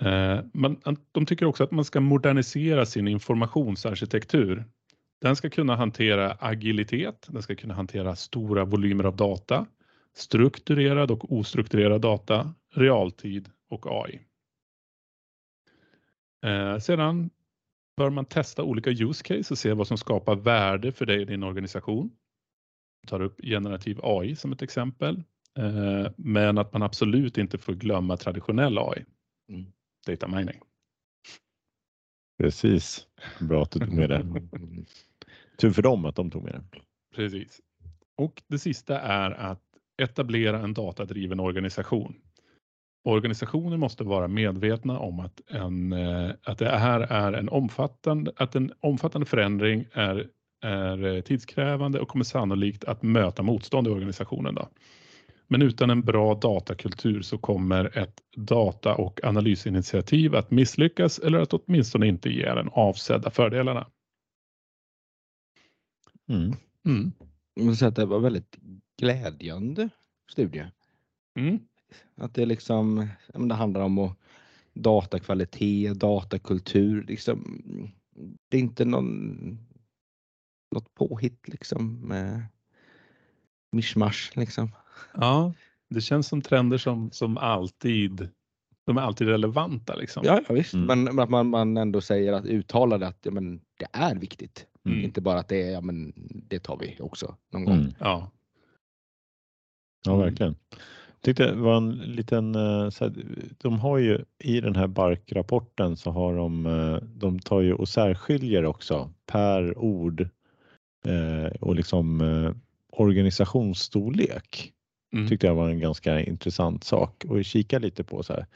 Eh, men de tycker också att man ska modernisera sin informationsarkitektur Den ska kunna hantera agilitet, den ska kunna hantera stora volymer av data, strukturerad och ostrukturerad data, realtid och AI. Eh, sedan bör man testa olika use case och se vad som skapar värde för dig och din organisation. Jag tar upp generativ AI som ett exempel, eh, men att man absolut inte får glömma traditionell AI, Mm. data mining. Precis. Bra att du tog med det. Mm. Tur för dem att de tog med det. Precis. Och det sista är att etablera en datadriven organisation. Organisationer måste vara medvetna om att, en, eh, att det här är en omfattande, att en omfattande förändring är, är eh, tidskrävande och kommer sannolikt att möta motstånd i organisationen. Då. Men utan en bra datakultur så kommer ett data och analysinitiativ att misslyckas eller att åtminstone inte ge den avsedda fördelarna. Mm. Mm. Säga att det var väldigt glädjande studie. Mm. Att det liksom, det handlar om att datakvalitet, datakultur, liksom. Det är inte någon, något påhitt liksom med mischmasch liksom. Ja, det känns som trender som, som alltid de är alltid relevanta. Liksom. Ja, ja visst, Mm. men, men att man, man ändå säger att uttalade att ja, men det är viktigt. Mm. Inte bara att det är, ja men det tar vi också någon gång. Mm. Ja. Ja, Mm. verkligen. Tyckte det var en liten, eh, så här, de har ju i den här barkrapporten så har de, eh, de tar ju och särskiljer också per ord eh, och liksom organisationsstorlek Mm. tyckte jag var en ganska intressant sak och kika lite på så här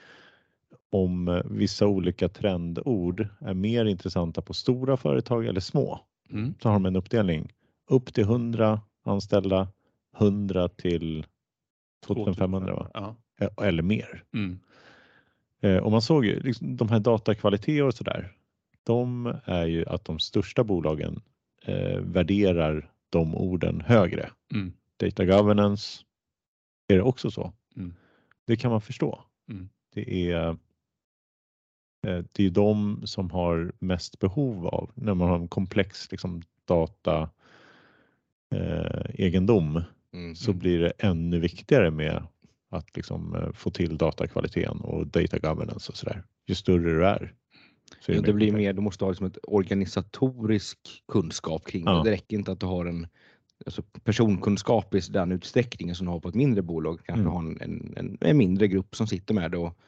om vissa olika trendord är mer intressanta på stora företag eller små. Mm. Så har de en uppdelning upp till 100 anställda, 100 till 2500 va? Ja. Eh, eller mer. Mm. Eh, och man såg ju liksom, de här datakvaliteter och sådär. De är ju att de största bolagen eh, värderar de orden högre. Mm. Data governance är det också så. Mm. Det kan man förstå. Mm. Det är eh, det är de som har mest behov av när man har en komplex liksom, data eh, egendom Mm. så blir det ännu viktigare med att liksom, eh, få till datakvaliteten och data governance och sådär. Ju större du är. Så är Ja, det blir mer, du måste ha liksom ett organisatorisk kunskap kring Ja. det. Det räcker inte att du har en alltså personkunskap i den utsträckningen som du har på ett mindre bolag. Kanske Mm. har en, en, en, en mindre grupp som sitter med det och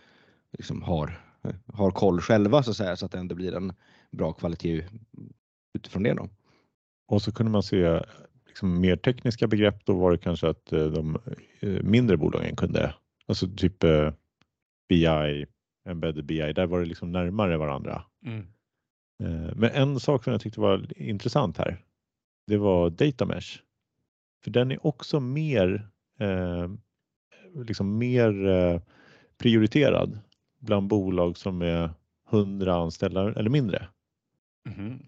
liksom har, har koll själva så att säga så att det ändå blir en bra kvalitet utifrån det. Då. Och så kunde man se liksom, mer tekniska begrepp. Då var det kanske att eh, de eh, mindre bolagen kunde, alltså typ eh, BI, embedded BI, där var det liksom närmare varandra. Mm. Men en sak som jag tyckte var intressant här, det var data mesh. För den är också mer, eh, liksom mer eh, prioriterad bland bolag som är 100 anställda eller mindre Mhm.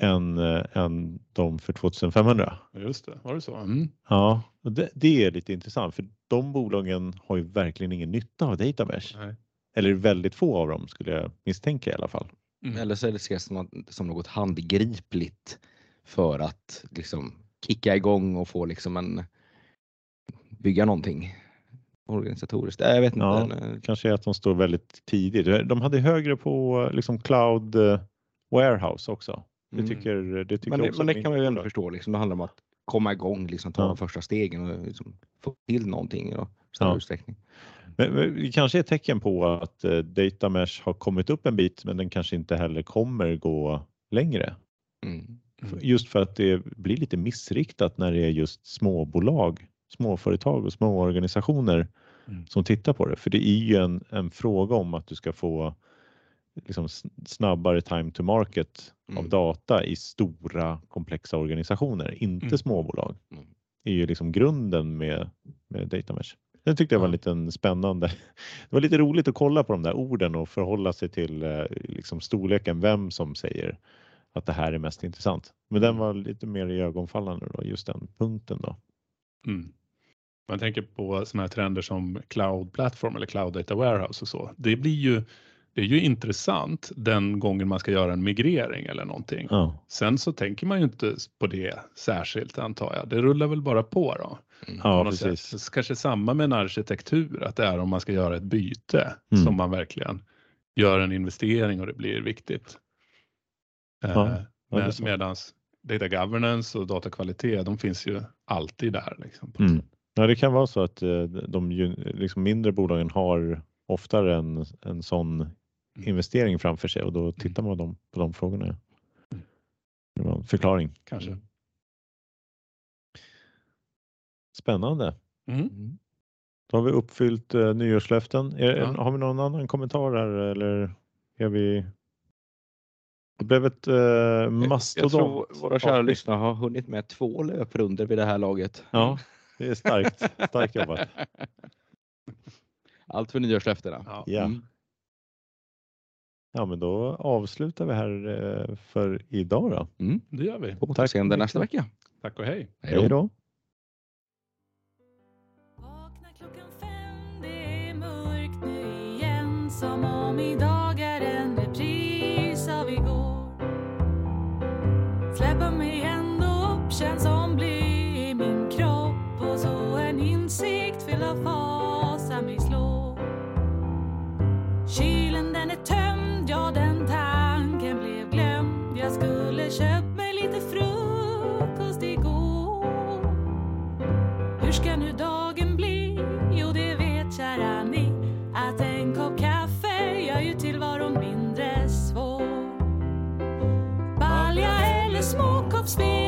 Än, eh, än de för 2500. Just det, var det så? Mm. Ja, det, det är lite intressant för de bolagen har ju verkligen ingen nytta av data mesh. Nej. Eller väldigt få av dem skulle jag misstänka i alla fall. Mm. Eller så är det ses som, något- som något handgripligt för att liksom kicka igång och få liksom en bygga någonting organisatoriskt. Äh, Jag vet inte. Ja. en- Kanske är att de står väldigt tidigt. De hade högre på liksom cloud eh, warehouse också. Det Mm. tycker, det tycker Men också men det kan man ju ändå förstå. Liksom. Det handlar om att komma igång, liksom, ta Ja. de första stegen och liksom, få till någonting i större Ja. utsträckning. Men, men det kanske är ett tecken på att eh, data mesh har kommit upp en bit men den kanske inte heller kommer gå längre. Mm. Mm. Just för att det blir lite missriktat när det är just småbolag, småföretag och små organisationer Mm. som tittar på det. För det är ju en, en fråga om att du ska få liksom snabbare time to market av Mm. data i stora komplexa organisationer, inte Mm. småbolag. Mm. Det är ju liksom grunden med, med data mesh. Den tyckte jag var en liten spännande. Det var lite roligt att kolla på de där orden och förhålla sig till eh, liksom storleken, vem som säger att det här är mest intressant. Men den Mm. var lite mer i ögonfallande då, just den punkten då. Mm. Man tänker på sådana här trender som cloud platform eller cloud data warehouse och så. Det blir ju det är ju intressant den gången man ska göra en migrering eller någonting. Ja, Sen så tänker man ju inte på det särskilt antar jag. Det rullar väl bara på då. Mm. ja precis. Kanske samma med en arkitektur, att det är om man ska göra ett byte Mm. som man verkligen gör en investering och det blir viktigt. Eh, Ja, är med, så. medans data governance och datakvalitet, de finns ju alltid där. Liksom, Mm. Ja, det kan vara så att eh, de liksom mindre bolagen har oftare en, en sån investering framför sig och då tittar man dem, på de frågorna. Det var en förklaring. Kanske. Mm. Spännande. Mm. Mm. Då har vi uppfyllt eh, nyårslöften. Är, Ja. Har vi någon annan kommentar här eller är vi? Det blev ett eh, Jag mastodont. tror våra kära lyssnare har hunnit med två löprunder vid det här laget. Ja, det är starkt. Starkt jobbat. Allt för nyårslöftena. Ja. Ja. Mm. Ja, men då avslutar vi här eh, för idag då. Mm. Det gör vi. På återseende nästa vecka. Tack och hej. Hej då. Vakna klockan fem, det är mörkt nu igen Som om idag speak.